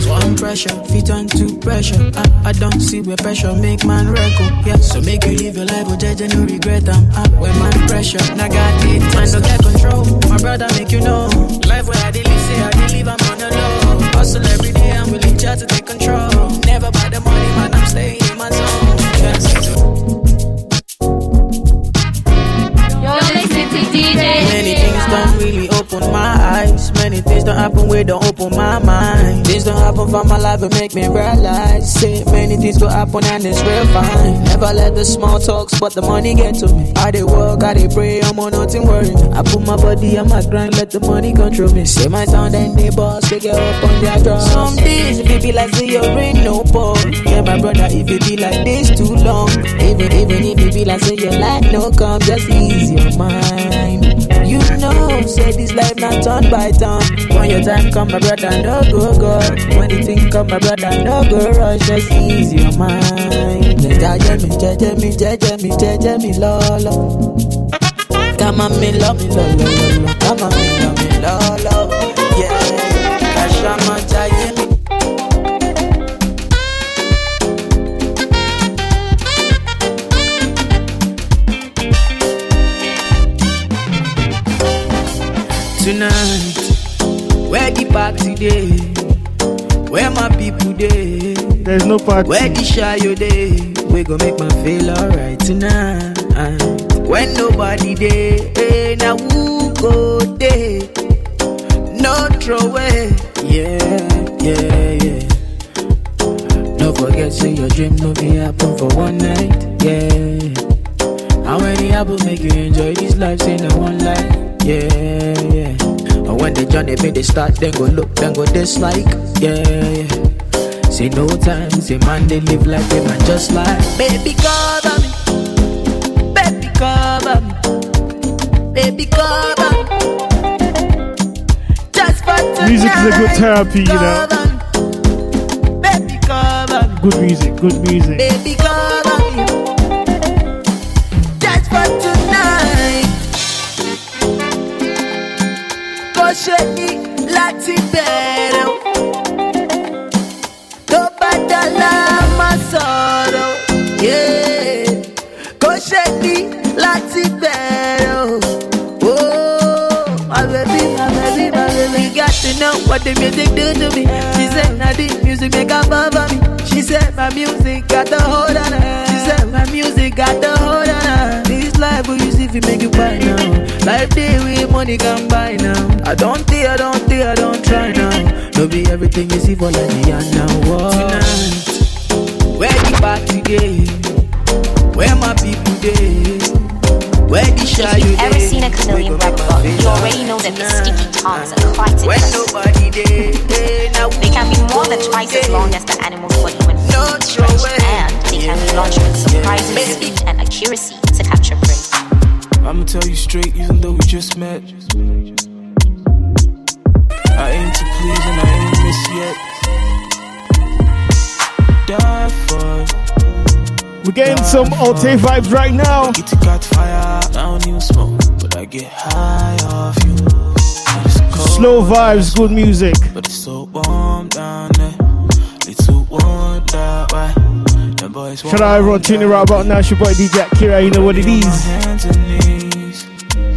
one pressure, fit on to pressure. I, I don't see where pressure make man record. Yeah, so make you live your life, but judge no regret them. Uh, when man pressure, now got it, man no get control. My brother make you know, life where I live, say I dey live, I'm on the low. Hustle every day, I'm willing try to take control. Never buy the money, man, I'm staying in my zone. Yes. You're listening to DJ. Many things don't really open my eyes. Many things don't happen where don't open my mind. Things don't happen for my life and make me realize. Say many things go happen and it's real fine. Never let the small talks, but the money get to me. I dey work, I dey pray, I'm on nothing worry. I put my body on my grind, let the money control me. Say my sound and they boss, they get up on their drugs. Some days if it be like say you're in no ball. Yeah, my brother, if it be like this too long. Even even if it be like say your life no come, just ease your mind. You know, say this life not turn by turn. When your time come, my brother, no go go. When the thing come, my brother, no go rush. Just ease your mind. Jaja me, jaja me, jaja me, jaja me, lolo. Come on, me love me, lolo, lolo. Come on, me love me, lolo. Yeah, Kashama, jaja Tonight, where the party day? Where my people day? There's no party. Where the shy you day? We gon' make my feel alright tonight. When nobody day, eh, now who go day? No throw away. Yeah, yeah, yeah. No forget, say your dream no be happen for one night. Yeah. How many apples make you enjoy this life? Say no one life. Yeah, yeah. And when the journey make they start, then go look, then go dislike. Yeah, yeah. Say no time, say man they live like they man just like baby cover me, baby cover me, baby cover me. Just for tonight. Music is a good therapy, you know. Baby cover me, Good music, good music. baby cover Kò ṣe ní láti bẹ̀rẹ̀ o. Tó bá dọ́là má sọ̀rọ̀. Kò ṣe ní láti bẹ̀rẹ̀ o. Oh, my baby, my baby, my baby. Got to know what the music do to me. She said, now the music make her fall for me. She said, my music got the hold on her. She said, my music got the hold on her. Life will use if you make you buy now. Life day with money can buy now. I don't think, I don't think, I don't try now. No be everything is evil like the end now. Tonight, where the party day? Where my people day? Where the shy If you you've ever day? seen a chameleon breakfast, you already know that the sticky tongues are quite When intense. nobody day, day eh, now. They can be more than twice as long as the animal's body when fully stretched, and they can be launched with surprising speed and accuracy to capture prey. I'ma tell you straight, even though we just met. I aim to please and I ain't miss yet. Die for We're getting some Alte vibes right now. Get to got fire. I don't even smoke, but I get high off you. Slow vibes, good music. But it's so warm down there. Little warm that way. The boys Shout out everyone tuning right about now. It's your boy DJ Kira. You know what it is. hands and knees.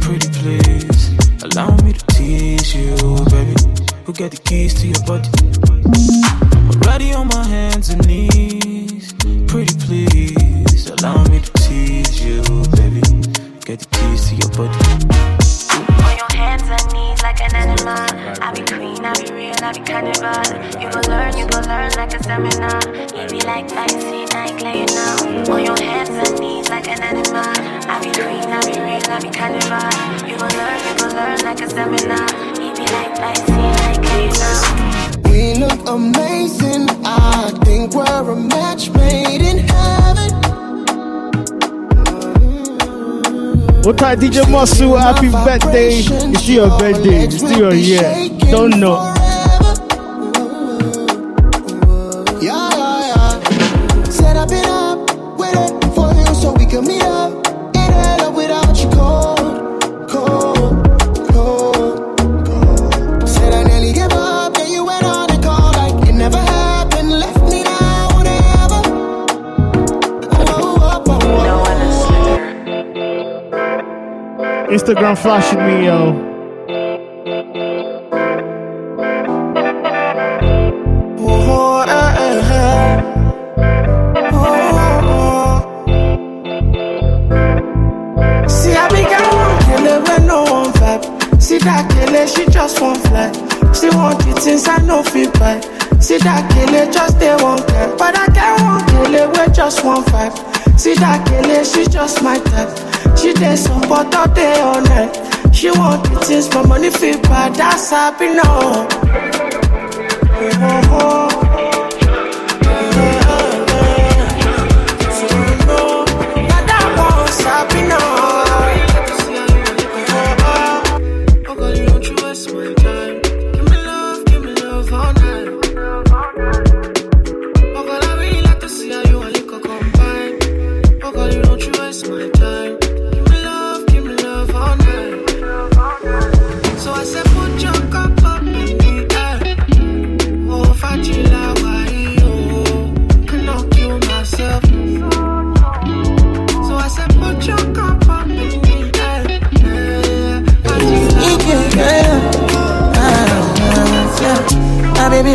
Pretty please, allow me to tease you, baby. Who get the keys to your body? I'm already on my hands and knees. Pretty please, allow me to tease you, baby. Get the keys to your body. On your hands and knees like an animal. I be queen, I be real, I be carnival. You gon' learn, you gon' learn like a seminar. You be like fancy night laying now. On your hands and knees like an animal. I be queen, I be real, I be carnival. You gon' learn, you gon' learn like a seminar. You be like fancy night laying now. We look amazing. I think we're a match made in heaven. What time DJ Muscle? Happy birthday. It's still your birthday. It's still your year. Don't know. Yeah, yeah, yeah. Instagram flashing me, yo. Oh, eh, when no one vibe. See that killer, she just won't fly. She want it since I know fit buy. See that killer, just they won't care. But I get one killer with just one vibe. See that killer, she just my type. She dey support all day all night. She want it things for money fit buy. That's happy now. Oh, oh. So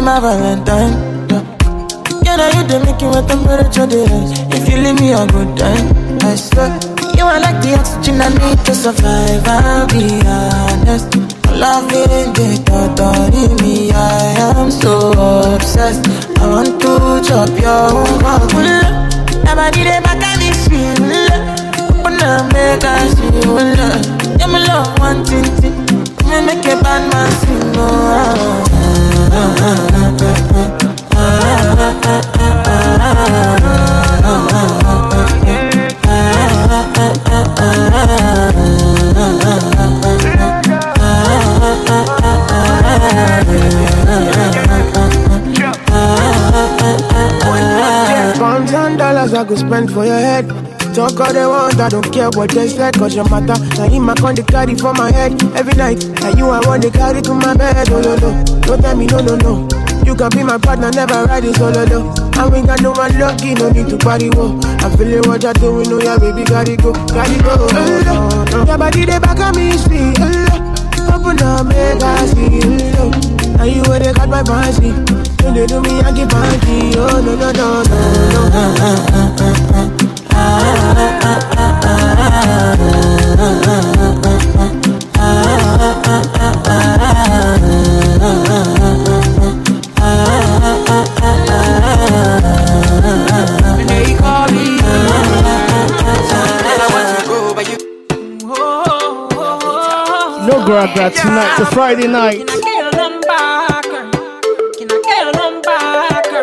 My Valentine. Yeah, yeah now you the making with temperature they rise. If you leave me a good time, I swear. You are like the oxygen I need to survive. I'll be honest. Loving the thought in me, I am so obsessed. I want to chop your own Never did it back at this feel. Open up, make us feel. Yeah, my love, one thing, thing. Me make a bad man sing. Oh, oh, oh. I don't care what they said, cause your matter. Now in my con, they carry for my head every night. Now you I want to carry to my bed, oh no no. Don't tell me no no no. You can be my partner, never ride it solo though. And we got no one lucky, no need to party, whoa. I'm feeling what you're doing, oh yeah, baby, gotta go, gotta go. Oh, no. no. Your body, they back on me, speed. Oh, open up, make I see, oh. no. Now you where they got my fancy. Don't they do me, I keep fancy. Oh, no, no, no, no, no. They call me. No grab that tonight. It's a Friday night.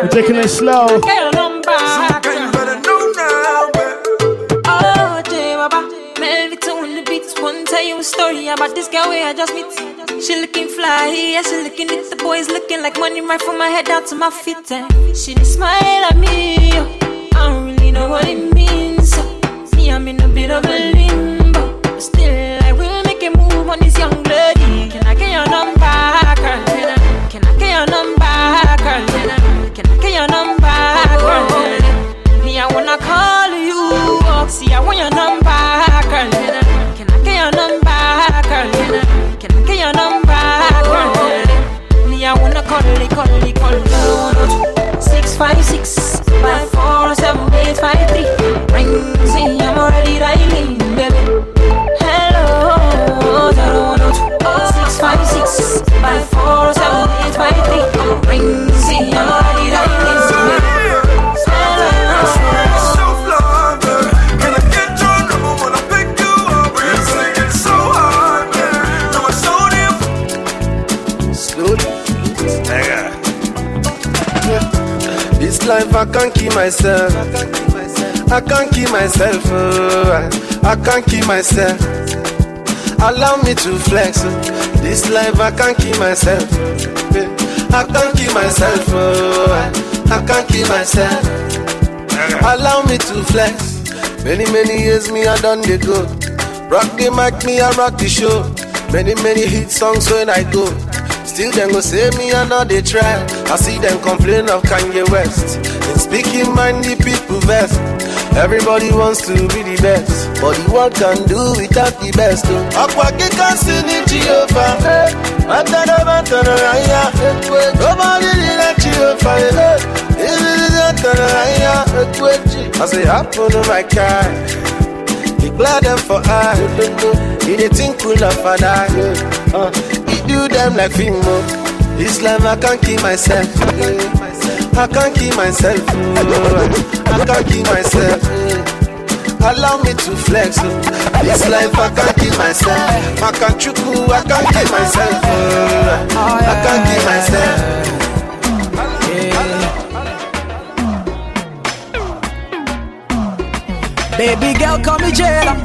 We're taking it slow. Girl where oh, I just meet. She looking fly, yeah, she looking at the boys looking like money right from my head down to my feet. And she dey smile at me, oh. I don't really know what it means. So, me, I'm in a bit of a limbo, I can't keep myself. I can't keep myself. oh, I, can't keep myself. Allow me to flex. oh. This life I can't keep myself. Oh. yeah. I can't keep myself. oh, I, can't keep myself. Allow me to flex. Many many years me I done the go. Rock the mic, me I rock the show. Many many hit songs when I go. Still them go say me I know they try. I see them complain of Kanye West. In speaking mind the people vest. Everybody wants to be the best, but the world can do without the best. Oh. Ọ̀pọ̀ kíkan sí ní Jehova, Mátàdá Mátàdá Ráyà, nobody did that Jehova. I say, happen on my car. Declare them for I. He dey think cool of eye. Uh, he do them like Fimo. This life I can't keep myself. I can't keep myself. I can't keep myself. Allow me to flex. oh. This life I can't keep myself. I can't chuku. I can't keep myself. oh. I can't keep myself. Baby girl, call me jailer.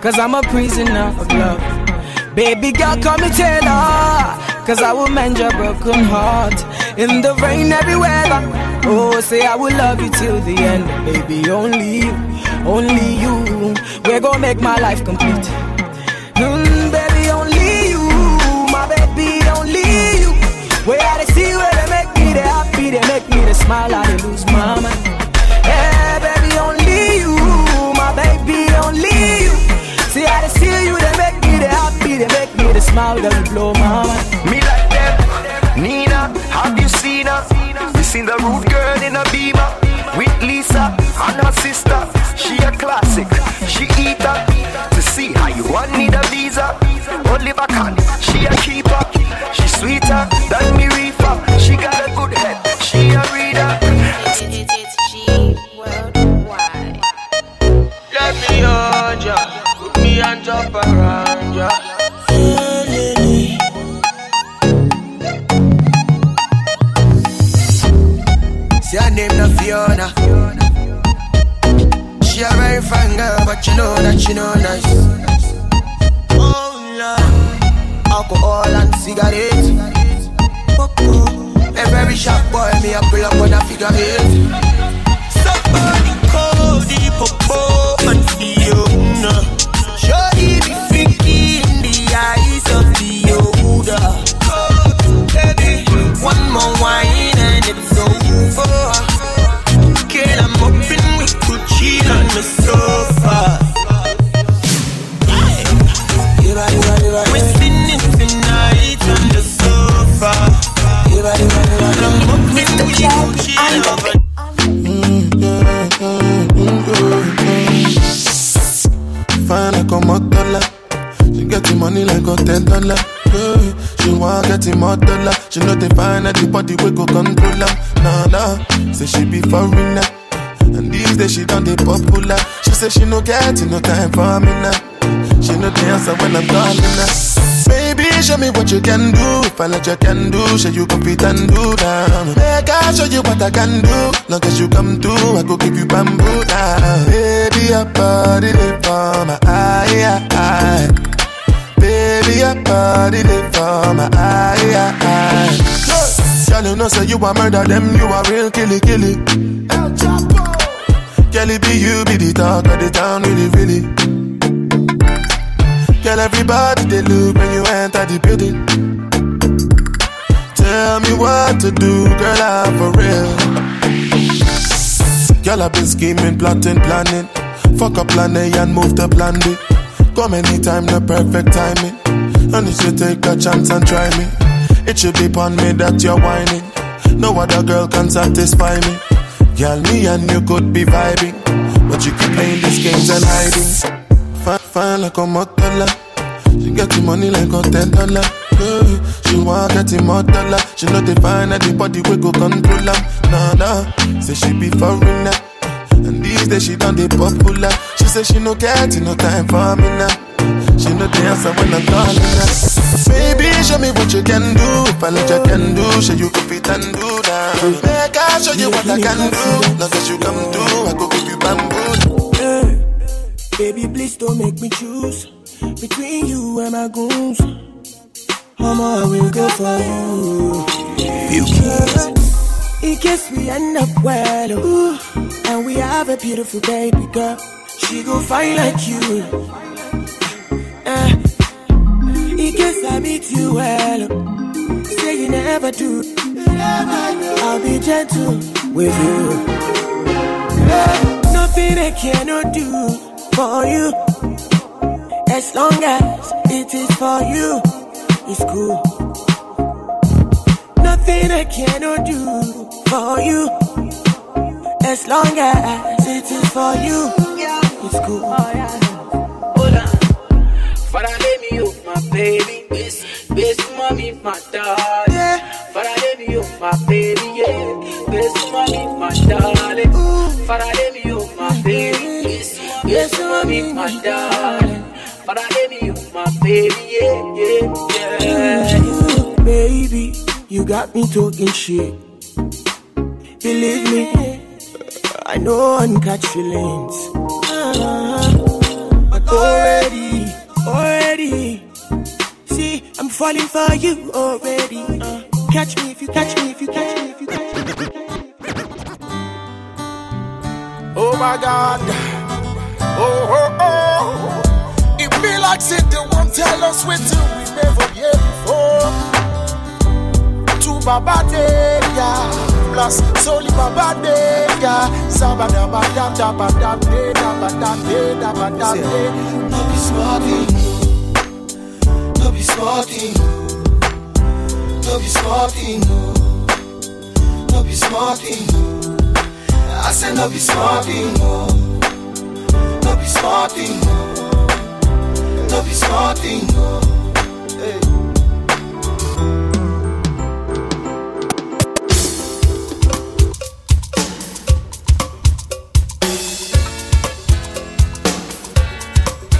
Cause I'm a prisoner of love. Baby girl, call me Taylor. Cause I will mend your broken heart. In the rain, every weather. Oh, say I will love you till the end. Baby, only you, only you. We're gonna make my life complete. Mm, baby, only you. My baby, only you. Where they see where they make me, they happy, they make me, they smile, I lose my mind. Yeah, baby, only you, my baby, only you. See how they see you, they make me, they happy, they make me, they smile, they blow my mind. Me like. Nina, have you seen her? You seen the rude girl in a beamer with Lisa and her sister. She a classic. She eat her to see how you want need a visa. Oliver Kahn, she a keeper. She sweeter than me reefer. She got a good head. She a reader. Let me hold ya, Fiona. She a very fine girl, but you know that she no nice. Oh Lord, alcohol and cigarette. A very sharp boy, me a pull up on a figure eight. Somebody call the popo and Fiona. Shorty be freaky the eyes of the older. One more wine and it's over. Gucci on the sofa. We're spinning tonight on the sofa. I'm up in with Gucci over Fine like a motola. She get the money like a ten dollar. Hey, she want get the motola. She know they find at the body we go control her. Nah nah, say she be foreigner. And these days she done the popular. She say she no get no time for me now. She the answer when I'm calling her. Baby, show me what you can do. If I let you can do, show you go fit and do down. Make I show you what I can do. Long as you come through, I go give you bamboo now. Baby, your body they for my eye, eye. Baby, your body they for my eye, eye. Girl, you know say you a murder them, you a real killy killy. El Chapo. Girl, it be you be the talk of the town, really, really. Girl, everybody they look when you enter the building. Tell me what to do, girl, I'm for real. Girl, I've been scheming, plotting, planning. Fuck up plan A and move to plan B. Come anytime, the perfect timing. And you take a chance and try me. It should be upon me that you're whining. No other girl can satisfy me. Girl, me and you could be vibing. But you keep playing these games and hiding. Fine, fine like a motola. She get the money like a ten dollar. Yeah, she want get the dollar. She know they find at the body we go control her. Nah, nah, say she be foreigner. And these days she done the popular. She say she no get no time for me now. She the answer when I'm calling her. Baby, show me what you can do. If I let you can do, show you go fit and do that. Make I show you what I can do. Long as you come through, I go give you bamboo. Hey, baby, please don't make me choose between you and my goons. Mama, I will go for you. You can. In case we end up well, ooh, and we have a beautiful baby girl, she gon' find like you. Eh, in case I meet you well, say you never do. I'll be gentle with you. Nothing I cannot do for you. As long as it is for you, it's cool. Nothing I cannot do for you. As long as it is for you, it's cool. Oh, Hold my baby. Best, best mommy, my darling. Yeah. Father, let me you, my baby. Yeah. Best mommy, my darling. Father, let me you, my baby. Best, best mommy, my darling. Father, let me you, my baby. Yeah, yeah, yeah. Baby, you got me talking shit. Believe me, I know I catch feelings. Ah, but already, already, I'm falling for you already. Uh, catch me if you catch me, if you catch me, if you catch me. Oh my God. Oh, oh, oh. It be like say they won't tell us what to we never hear before. To Baba de ya. Plus, Soli Baba de ya. Sabada bada da bada de da bada de da bada de. No be smarting, no be smarting, no be smarting. I said no be smarting, no be smarting, no be smarting.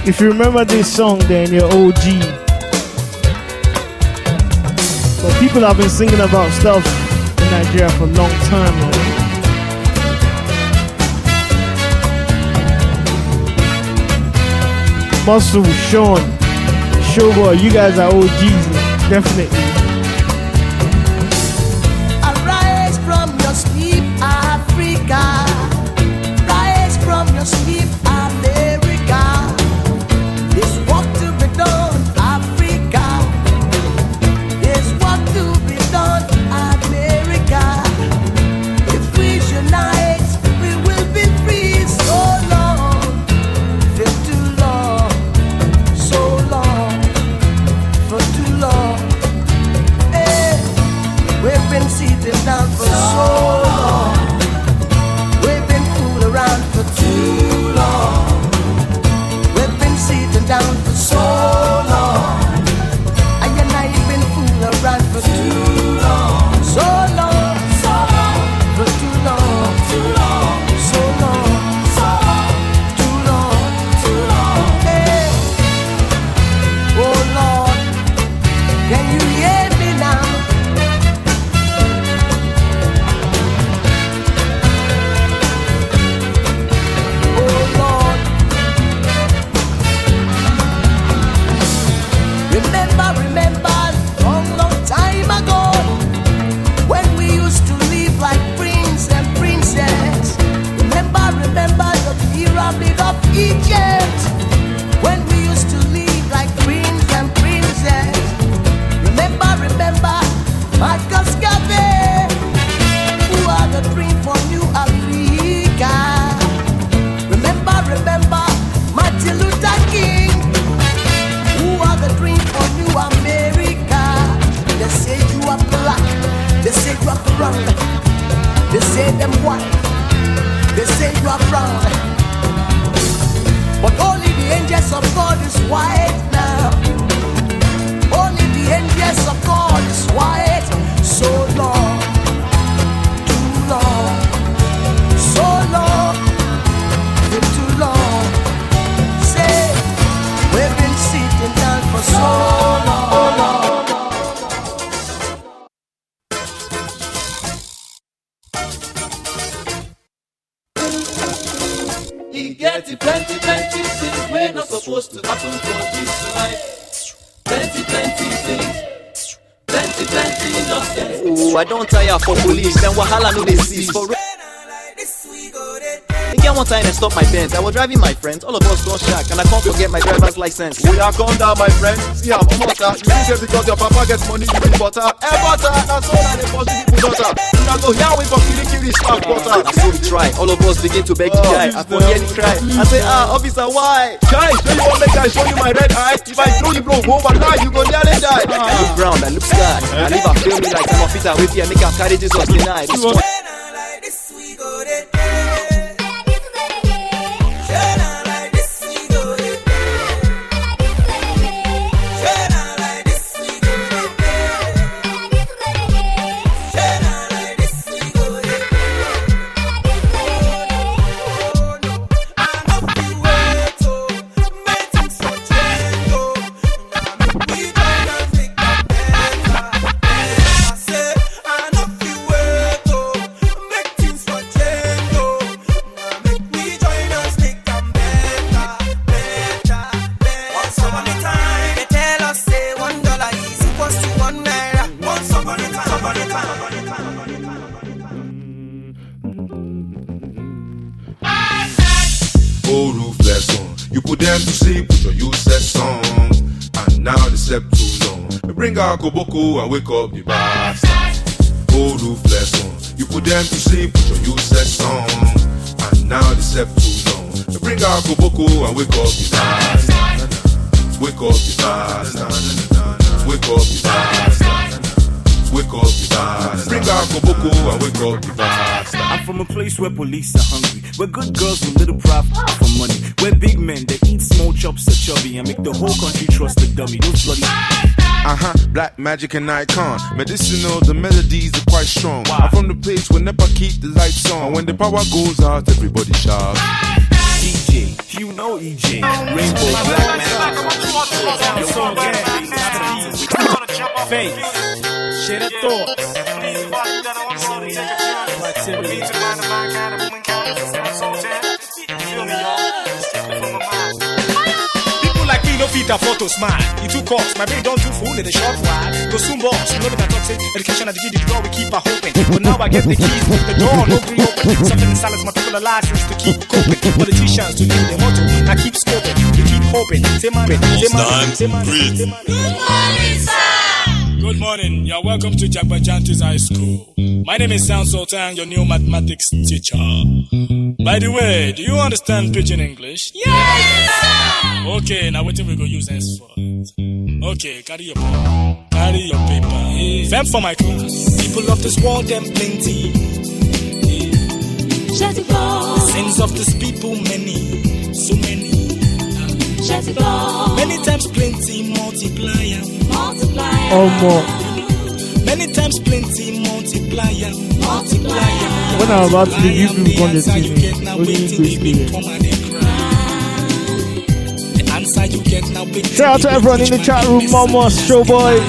If you remember this song, then you're OG. People have been singing about stuff in Nigeria for a long time now. Muscle, Sean, Showboy, you guys are OGs, definitely. God then wahala no dey cease. For One time I stopped my Benz. I was driving my friends, all of us got shock, and I can't forget my driver's license. We are calm down, my friend. See how I'm You think say because your papa gets money, you be butter. Eh, butter, that's all that they pursue people daughter. Una go here killing kill this spark butter. That's so we try. All of us begin to beg the guy. I for hear the cry. I say, ah, officer, why? Guys, do you want make I show you my red eye? If I throw you blow over now, you go nearly die. I look brown, I look sky. And if I feel me like I'm a fit with you, make I carry Jesus deny. This one. They bring out Koboko and wake up the bastards. Oh, ruthless on. You put them to sleep with your useless songs. And now they slept too long. They bring out Koboko and wake up the bastards. Wake up the bastards. Wake up the bastards. Wake up the bastards. Bring out Koboko and wake up the bastards. I'm from a place where police are hungry, where good girls with little profit for money, We're big men they eat small chops are chubby and make the whole country trust the dummy. Those bloody. Uh huh, black magic and icon. Medicinal, the melodies are quite strong. I'm from the place where never keep the lights on. When the power goes out, everybody shouts. DJ, you know EJ, Rainbow Black Man. So again, Face, share the thoughts. People like me no fit afford to smile. It too cost. My brain don't do full in a short while. Go soon boss. You know me that talk say education at the key the door we keep her hoping. But now I get the keys, the door no green open. Something in silence, my people are license to keep coping. Politicians to leave the motto. I keep scoping, you keep hoping. Say man, say man, say man, say man. Good morning. You're welcome to Jagbajantis High School. My name is Sound Sultan, your new mathematics teacher. By the way, do you understand pidgin English? Yes! Okay, now what we go use henceforth? Okay, carry your paper. Carry your paper. Fem for my class. People of this world, them plenty. The sins of this people, many. So many. Many times plenty, multiplier. Multiplier. Oh, more. Many times plenty, multiplier. Multiplier. When I'm about to leave, you people on the TV. Only English here. The answer you get now, big Shout out to everyone in the chat room, Mama, Showboy,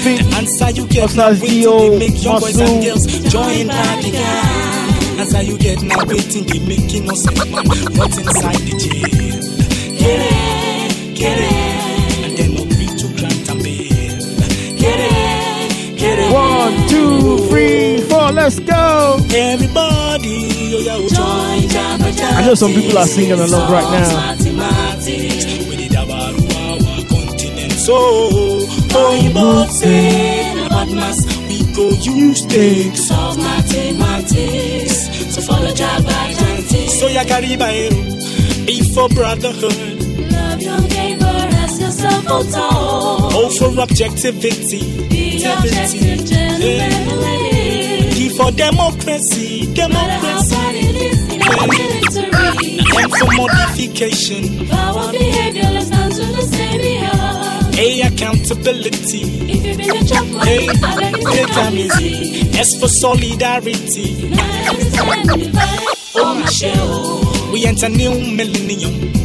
Speak, answer you get now, waiting Dio, make young boys and Masu. girls join party gang. Answer you get now, waiting they make innocent man rot inside the jail. Get it, get it, and then agree to grant a bail. Get it, get it. One, two, three, four, let's go. Everybody, yeah, join I know some people are singing along right now. Mathematics, we did our our continent. So, oh, you both say about maths, we go use things. Solve mathematics, so follow Jabba So ya carry by eh. be for brotherhood. Love your neighbor for objectivity. Be objective, Yeah. For democracy, democracy. M for modification. Our behavior, let's down to the savior. A accountability. If you bring a chop Hey, money, I beg you take to time easy. S for solidarity. Oh my shell. We enter new millennium.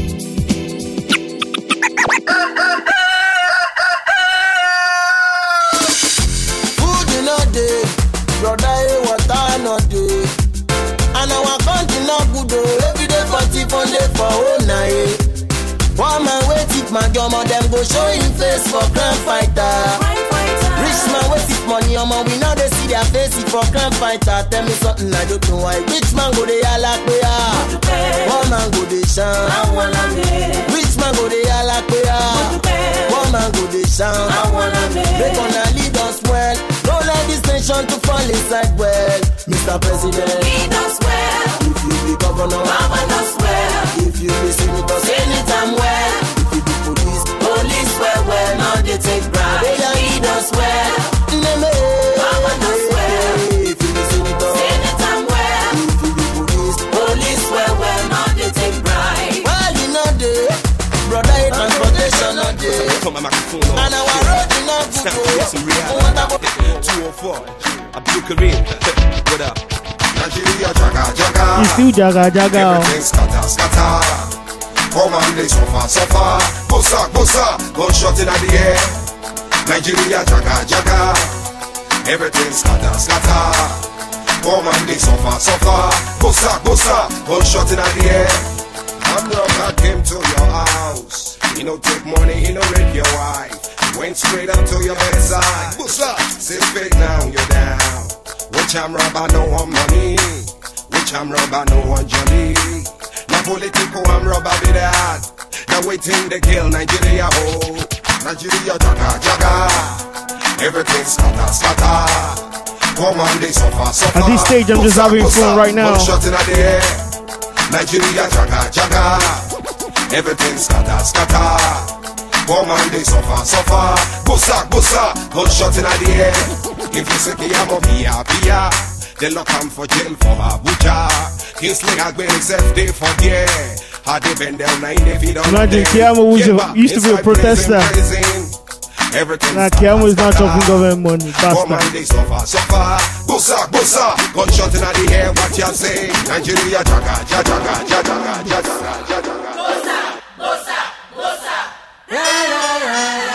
Go show him face for crime fighter. Rich man wey tip money omo we now dey see their face it for crime fighter. Tell me something I don't know why. Rich man go dey yalla pe ah, one man go dey shine. Rich man go dey yalla pe ah, one man go dey shine. Make una lead us well. Don't let this nation to fall inside well. Mr. President. Lead us well. If you be governor, Govern us well. If you be senator, Senator well. Well well. Now they take bribe. Lead us well. Neme. Govern us well. If you be senator, Senator well. If you be police, Police well well. Now they take bribe. While you not there, brother, your transportation not there. Turn my microphone. And our road you not good. to get some 204. Abdulkareem. What up? Nigeria jaga jaga. You still jaga jaga. oh. Everything scatter scatter. Come on, they suffer suffer. Bossa bossa. Gunshot in the air. Nigeria jaga jaga. Everything scatter scatter. Come on, they suffer suffer. Bossa bossa. Gunshot in the air. I'm I came to your house. He no take money, he no rape your wife. Went straight up to your bedside. Bossa. Say fake now, you're down. Which I'm robber, no one money. Which I'm robber, no one Johnny. Now political, I'm robber with that. Now waiting to kill Nigeria, oh. Nigeria, jaga, jaga. Everything scatter, scatter. Come on, they suffer, suffer. At this stage, I'm just having fun right now. Shot in the air. Nigeria, jaga, jaga. Everything scatter, scatter. Come on, they suffer, suffer. Bossa, bossa. Gunshot in the air. If you say I'm a via. They lock him for jail for Abuja. Kingsley Agbeni himself, they for there. Had they been down nine, if he don't Imagine Keyamo was a- used to be a protester. Everything Nah, Keyamo is not chopping government money. Come Bastard. on, they suffer, suffer. Bossa, bossa. Gunshot in the air, what you say? Nigeria, jaga, jaga, jaga, jaga, jaga, jaga. mélòó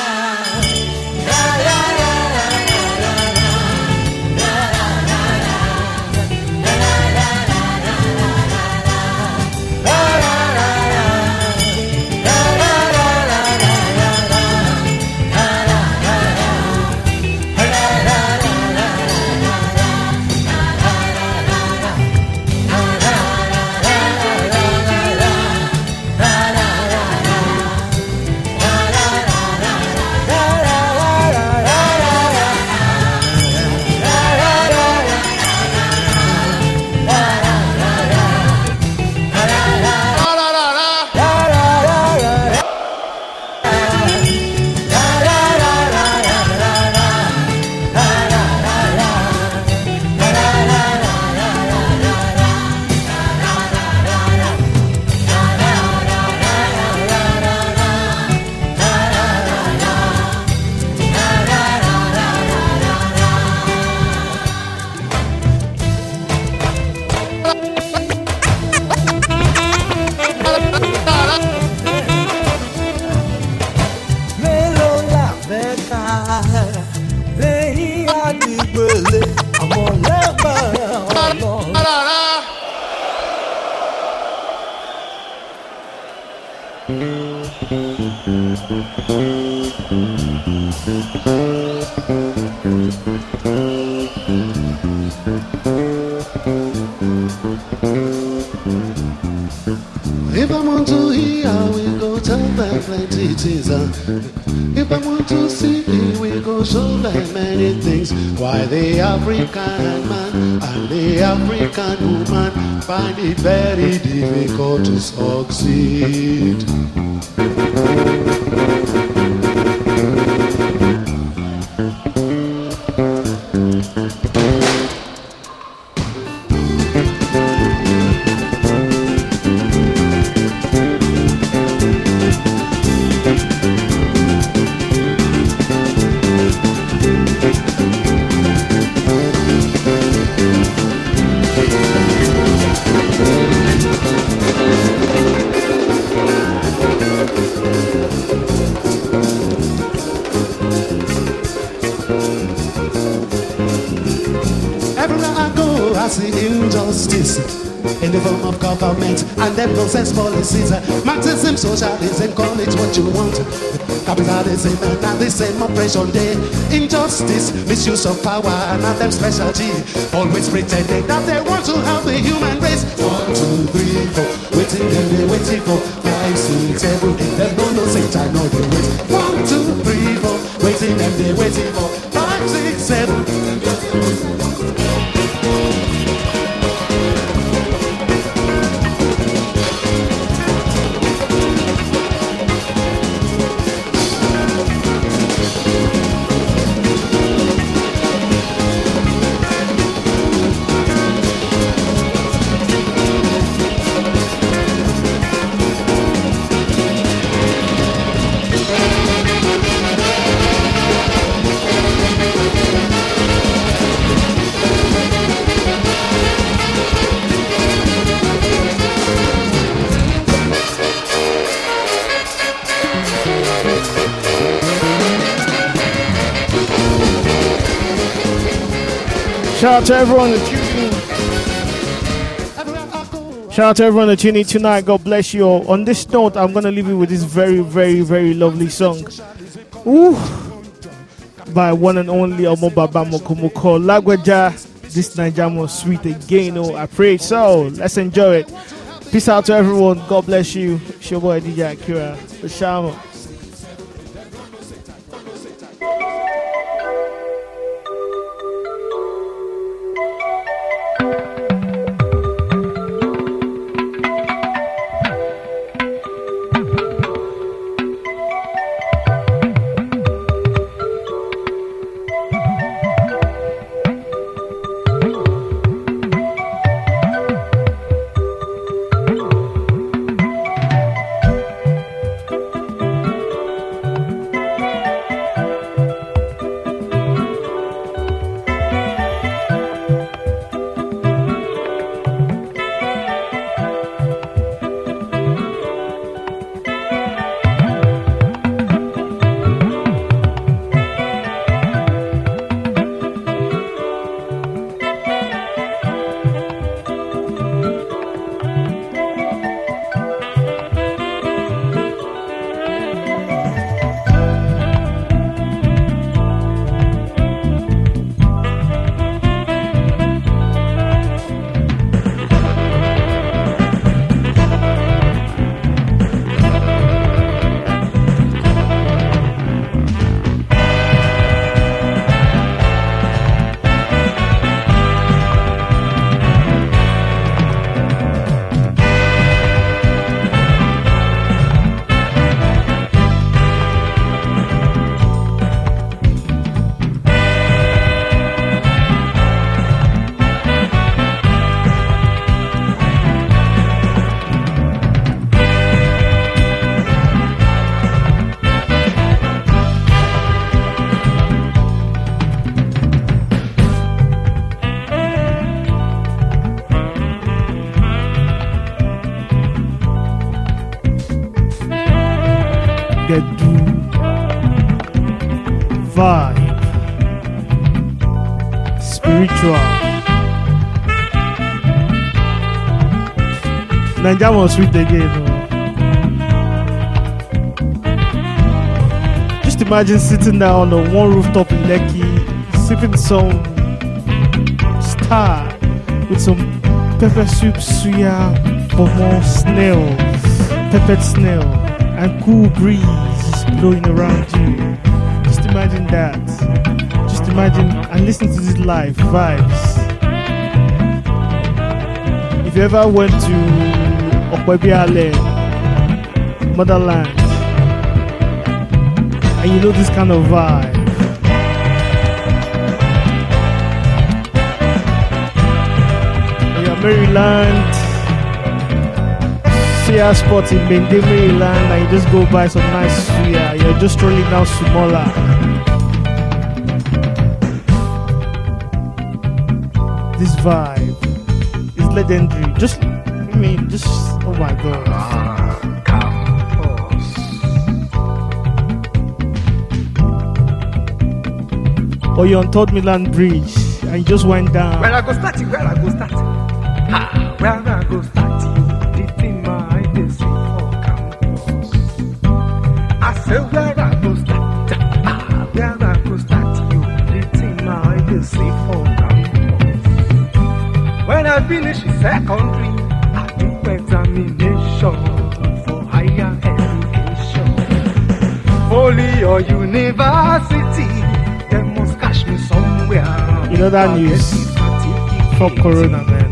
oppression. Injustice, misuse of power and them specialty. Always pretending Shout out to everyone that tuning in tonight. God bless you all. On this note, I'm gonna leave you with this very, very, very lovely song. Ooh. By one and only Omo Baba Mokomo called Lagbaja. This Nigeria sweet again. Oh, I pray so. Let's enjoy it. Peace out to everyone. God bless you. It's your boy DJ Akira. Shama. Naija was sweet again. Just imagine sitting down on the one rooftop in Lekki, sipping some star with some pepper soup, suya, pomo, snail, peppered snail, and cool breeze blowing around you. Just imagine that. Just imagine and listen to this live vibes. If you ever went to Okwebiale, motherland, and you know this kind of vibe. Yeah, Maryland, Suya spot in Bende, Maryland, and you just go buy some nice suya. You're just strolling down Sumola. This vibe is legendary. Just, Or you're on Third Mainland Bridge and you just went down. Where I go start it, where I go start. Ha, where I go start it. The thing my days for campus. I say where I go start. Ah, where I go start you. The thing my days for campus. When I finish secondary, I do examination for higher education. Folly or university, somewhere. You know that news? Fuck Corona, man.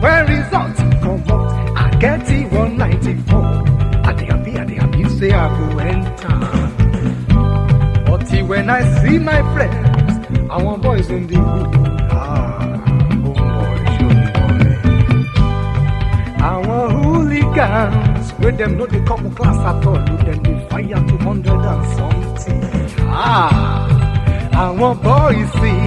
When results come out, I get it 194. I dey happy, I dey happy, say I go enter. But when I see my friends, I want boys in the room. Ah, oh boy, show me boy. I want hooligans, where them know they come class at all, with them they fire 200 and something. Ah, I want boys see,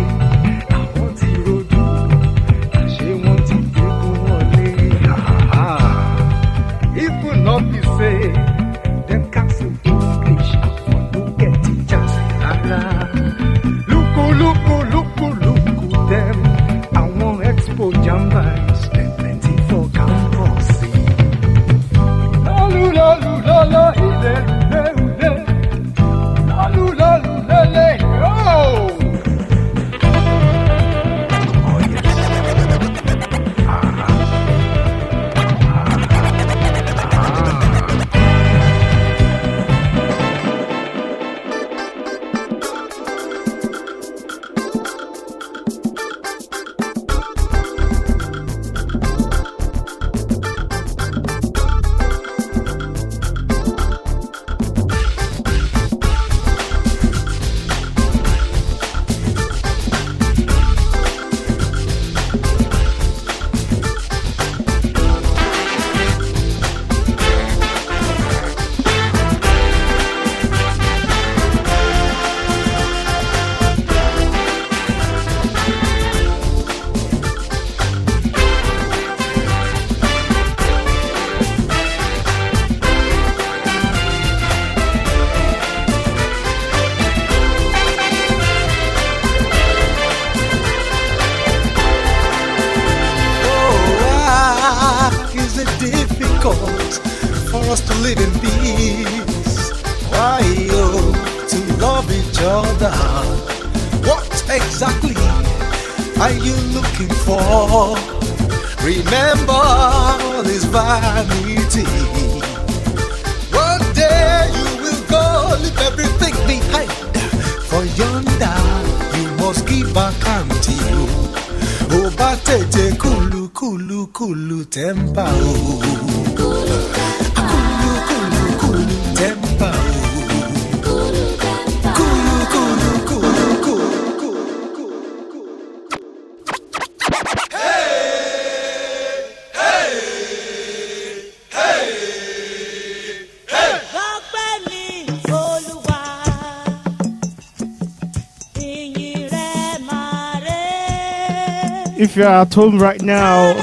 at home right now,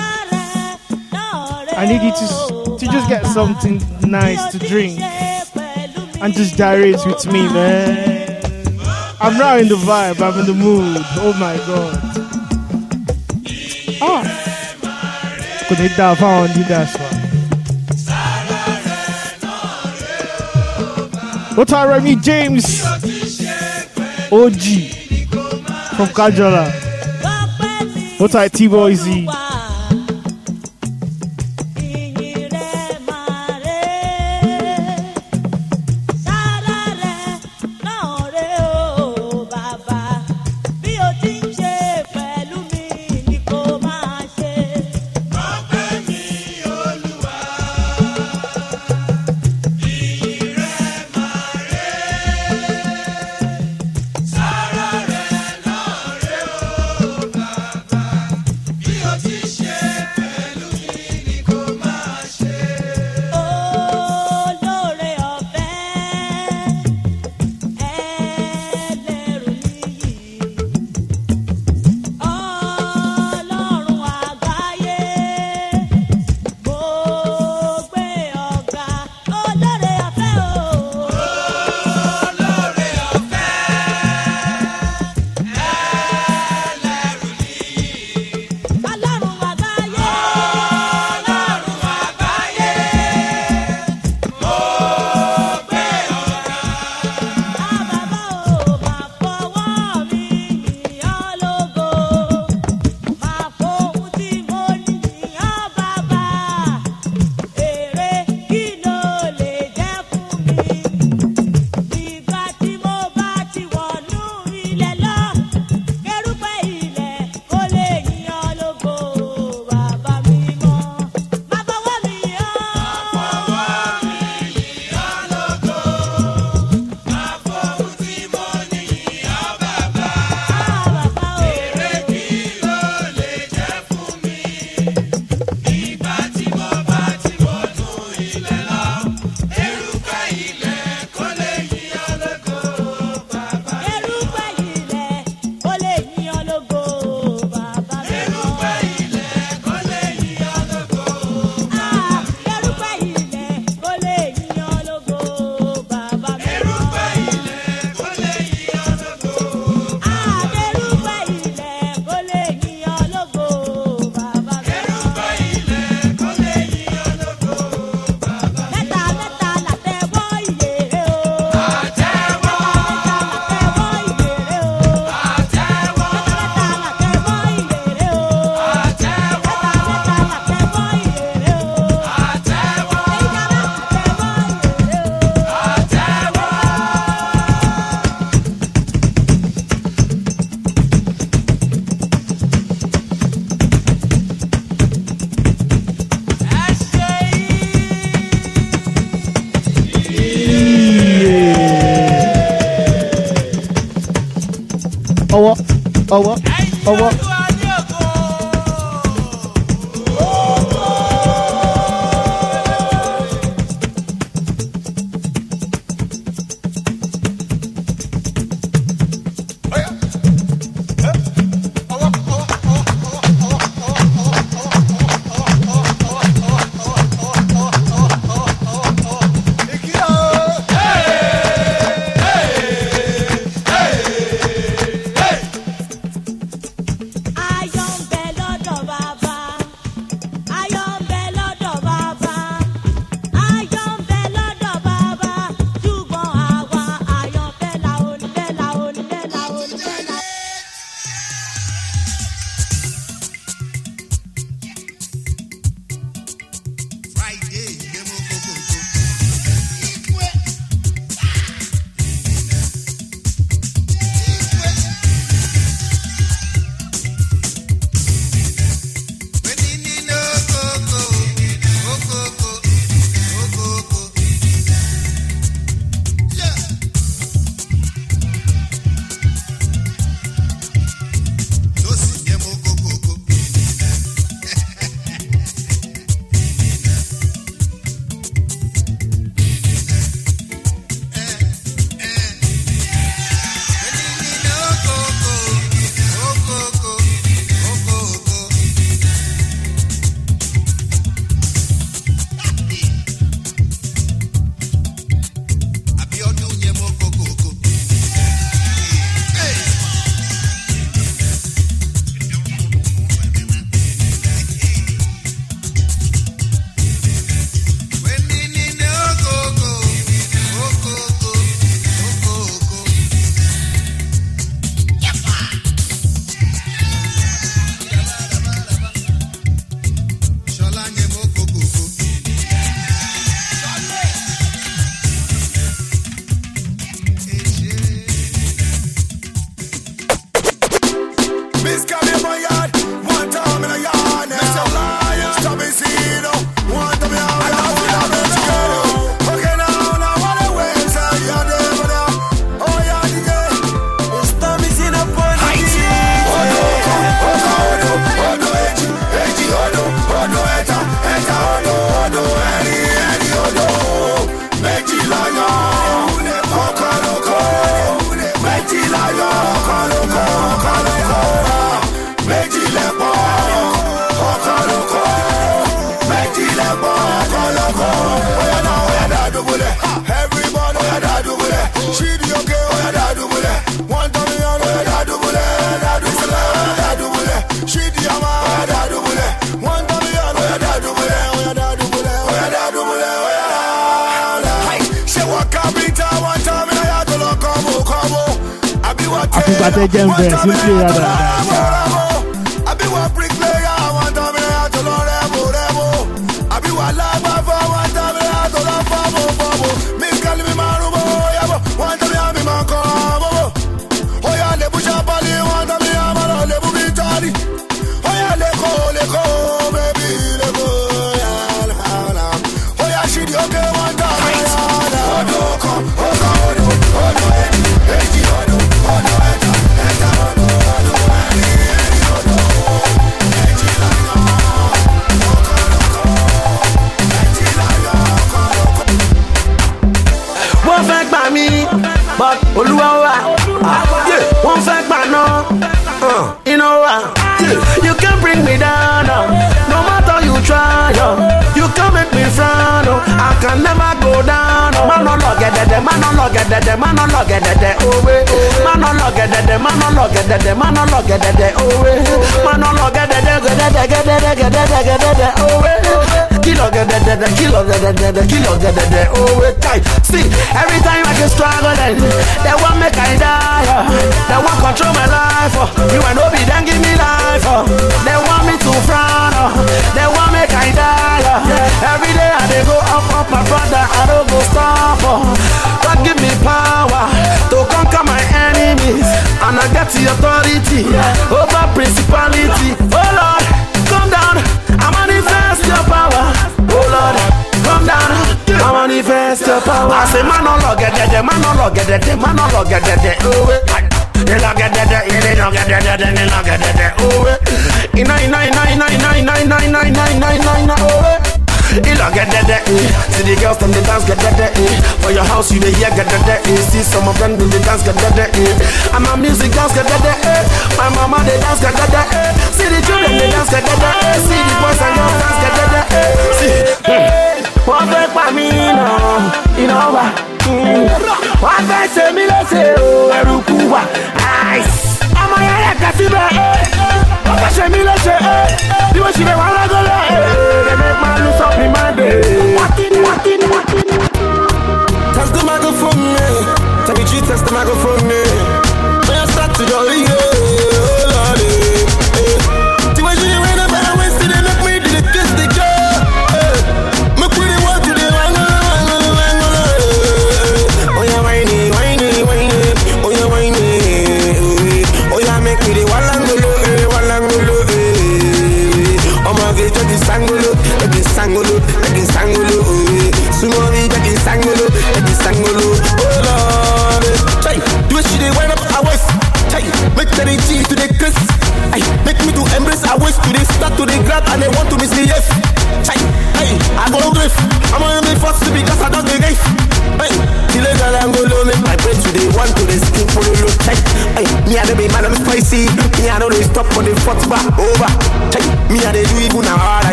I need you to to just get something nice to drink and just gyrate with me, man. I'm now in the vibe. I'm in the mood. Oh my god. Ah. Could they dive on the dash one? What are Remy James? OG from Kajola. What are T-Boy Z?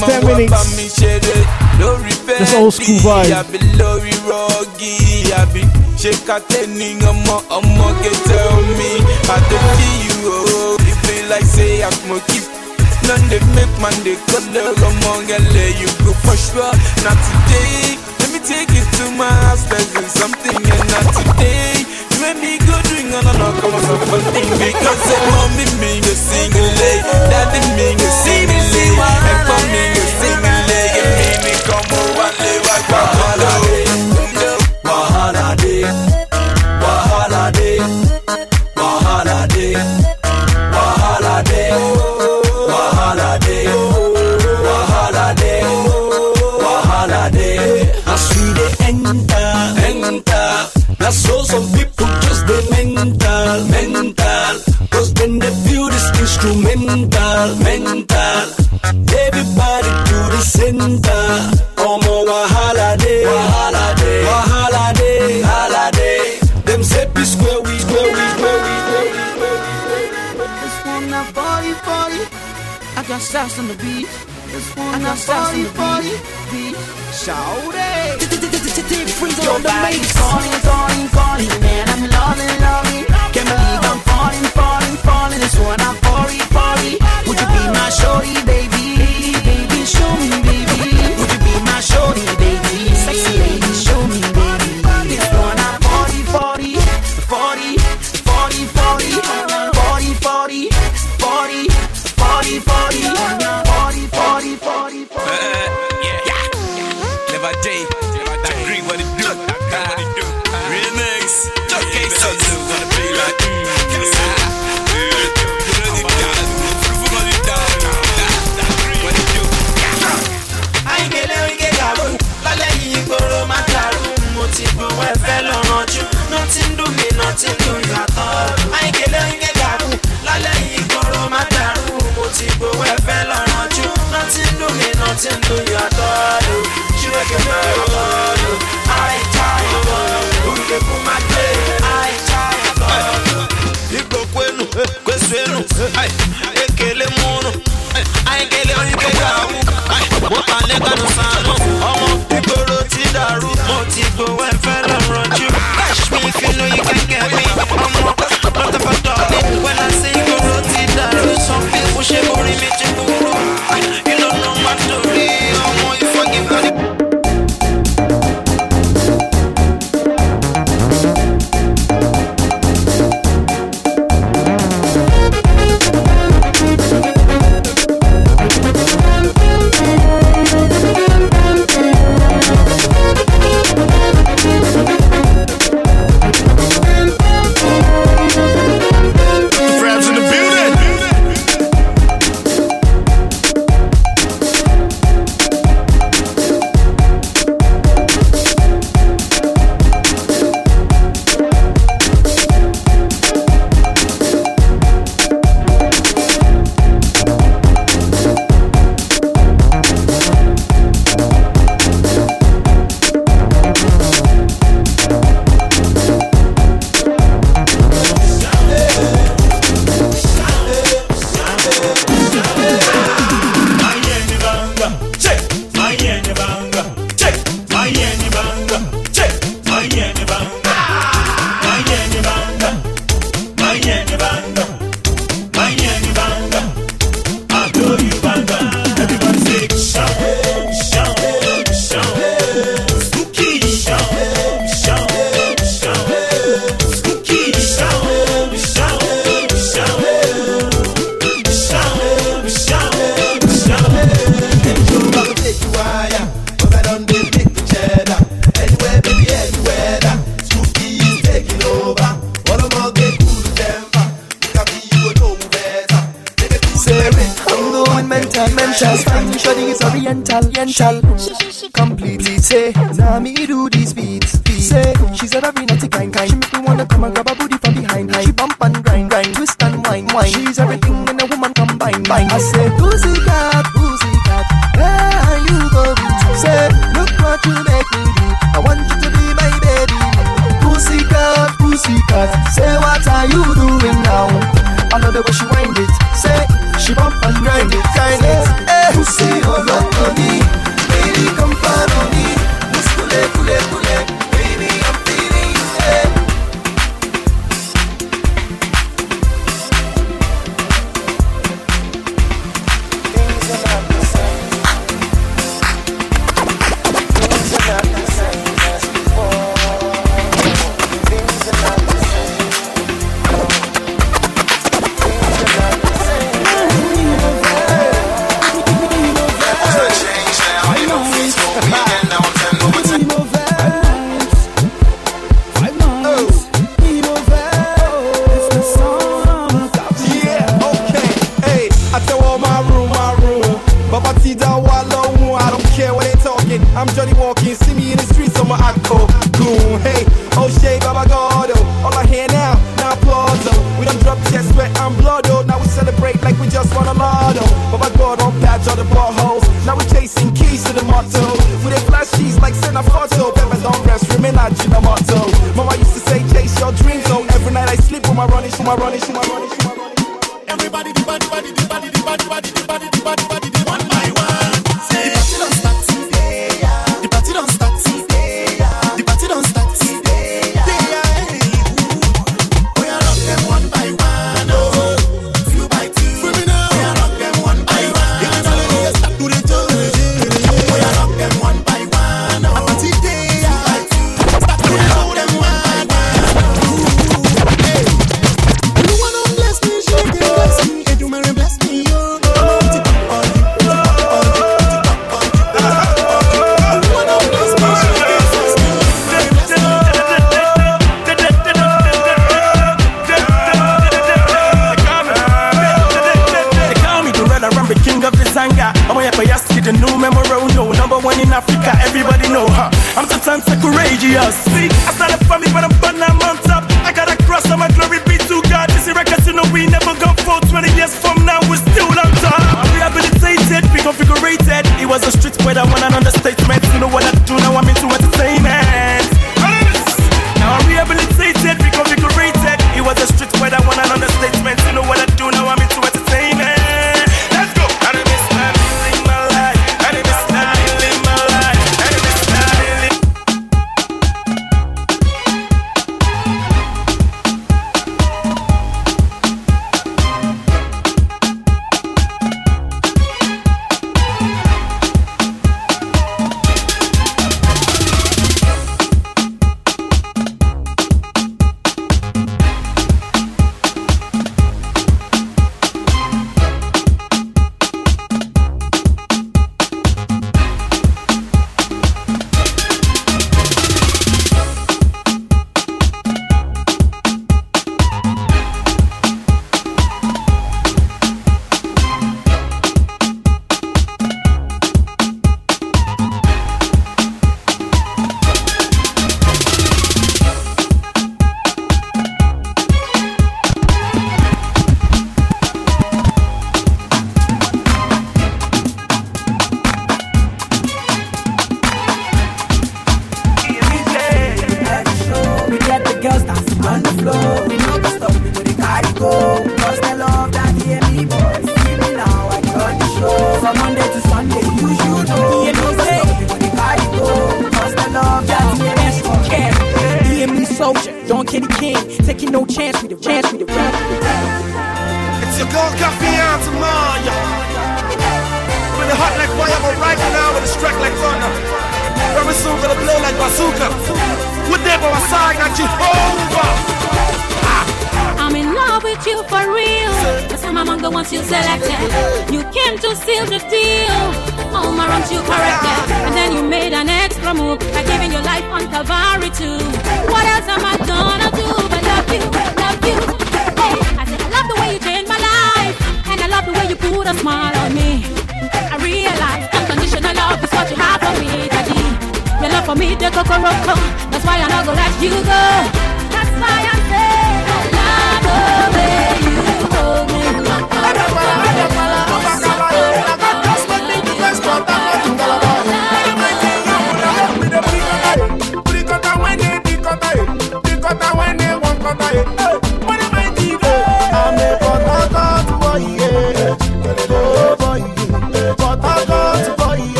next 10 minutes. Old school vibe. I'm not oh, like say I'm. None they make man, they color, let you go for sure. Not today. Let me take it to my house, there's something, and not today. Let me go drink and I come up with a thing Because the mommy mean a single leg Daddy mean a single leg And for me a single leg And me me come over and live like a holiday just wanna party, party, be shout it. on the main.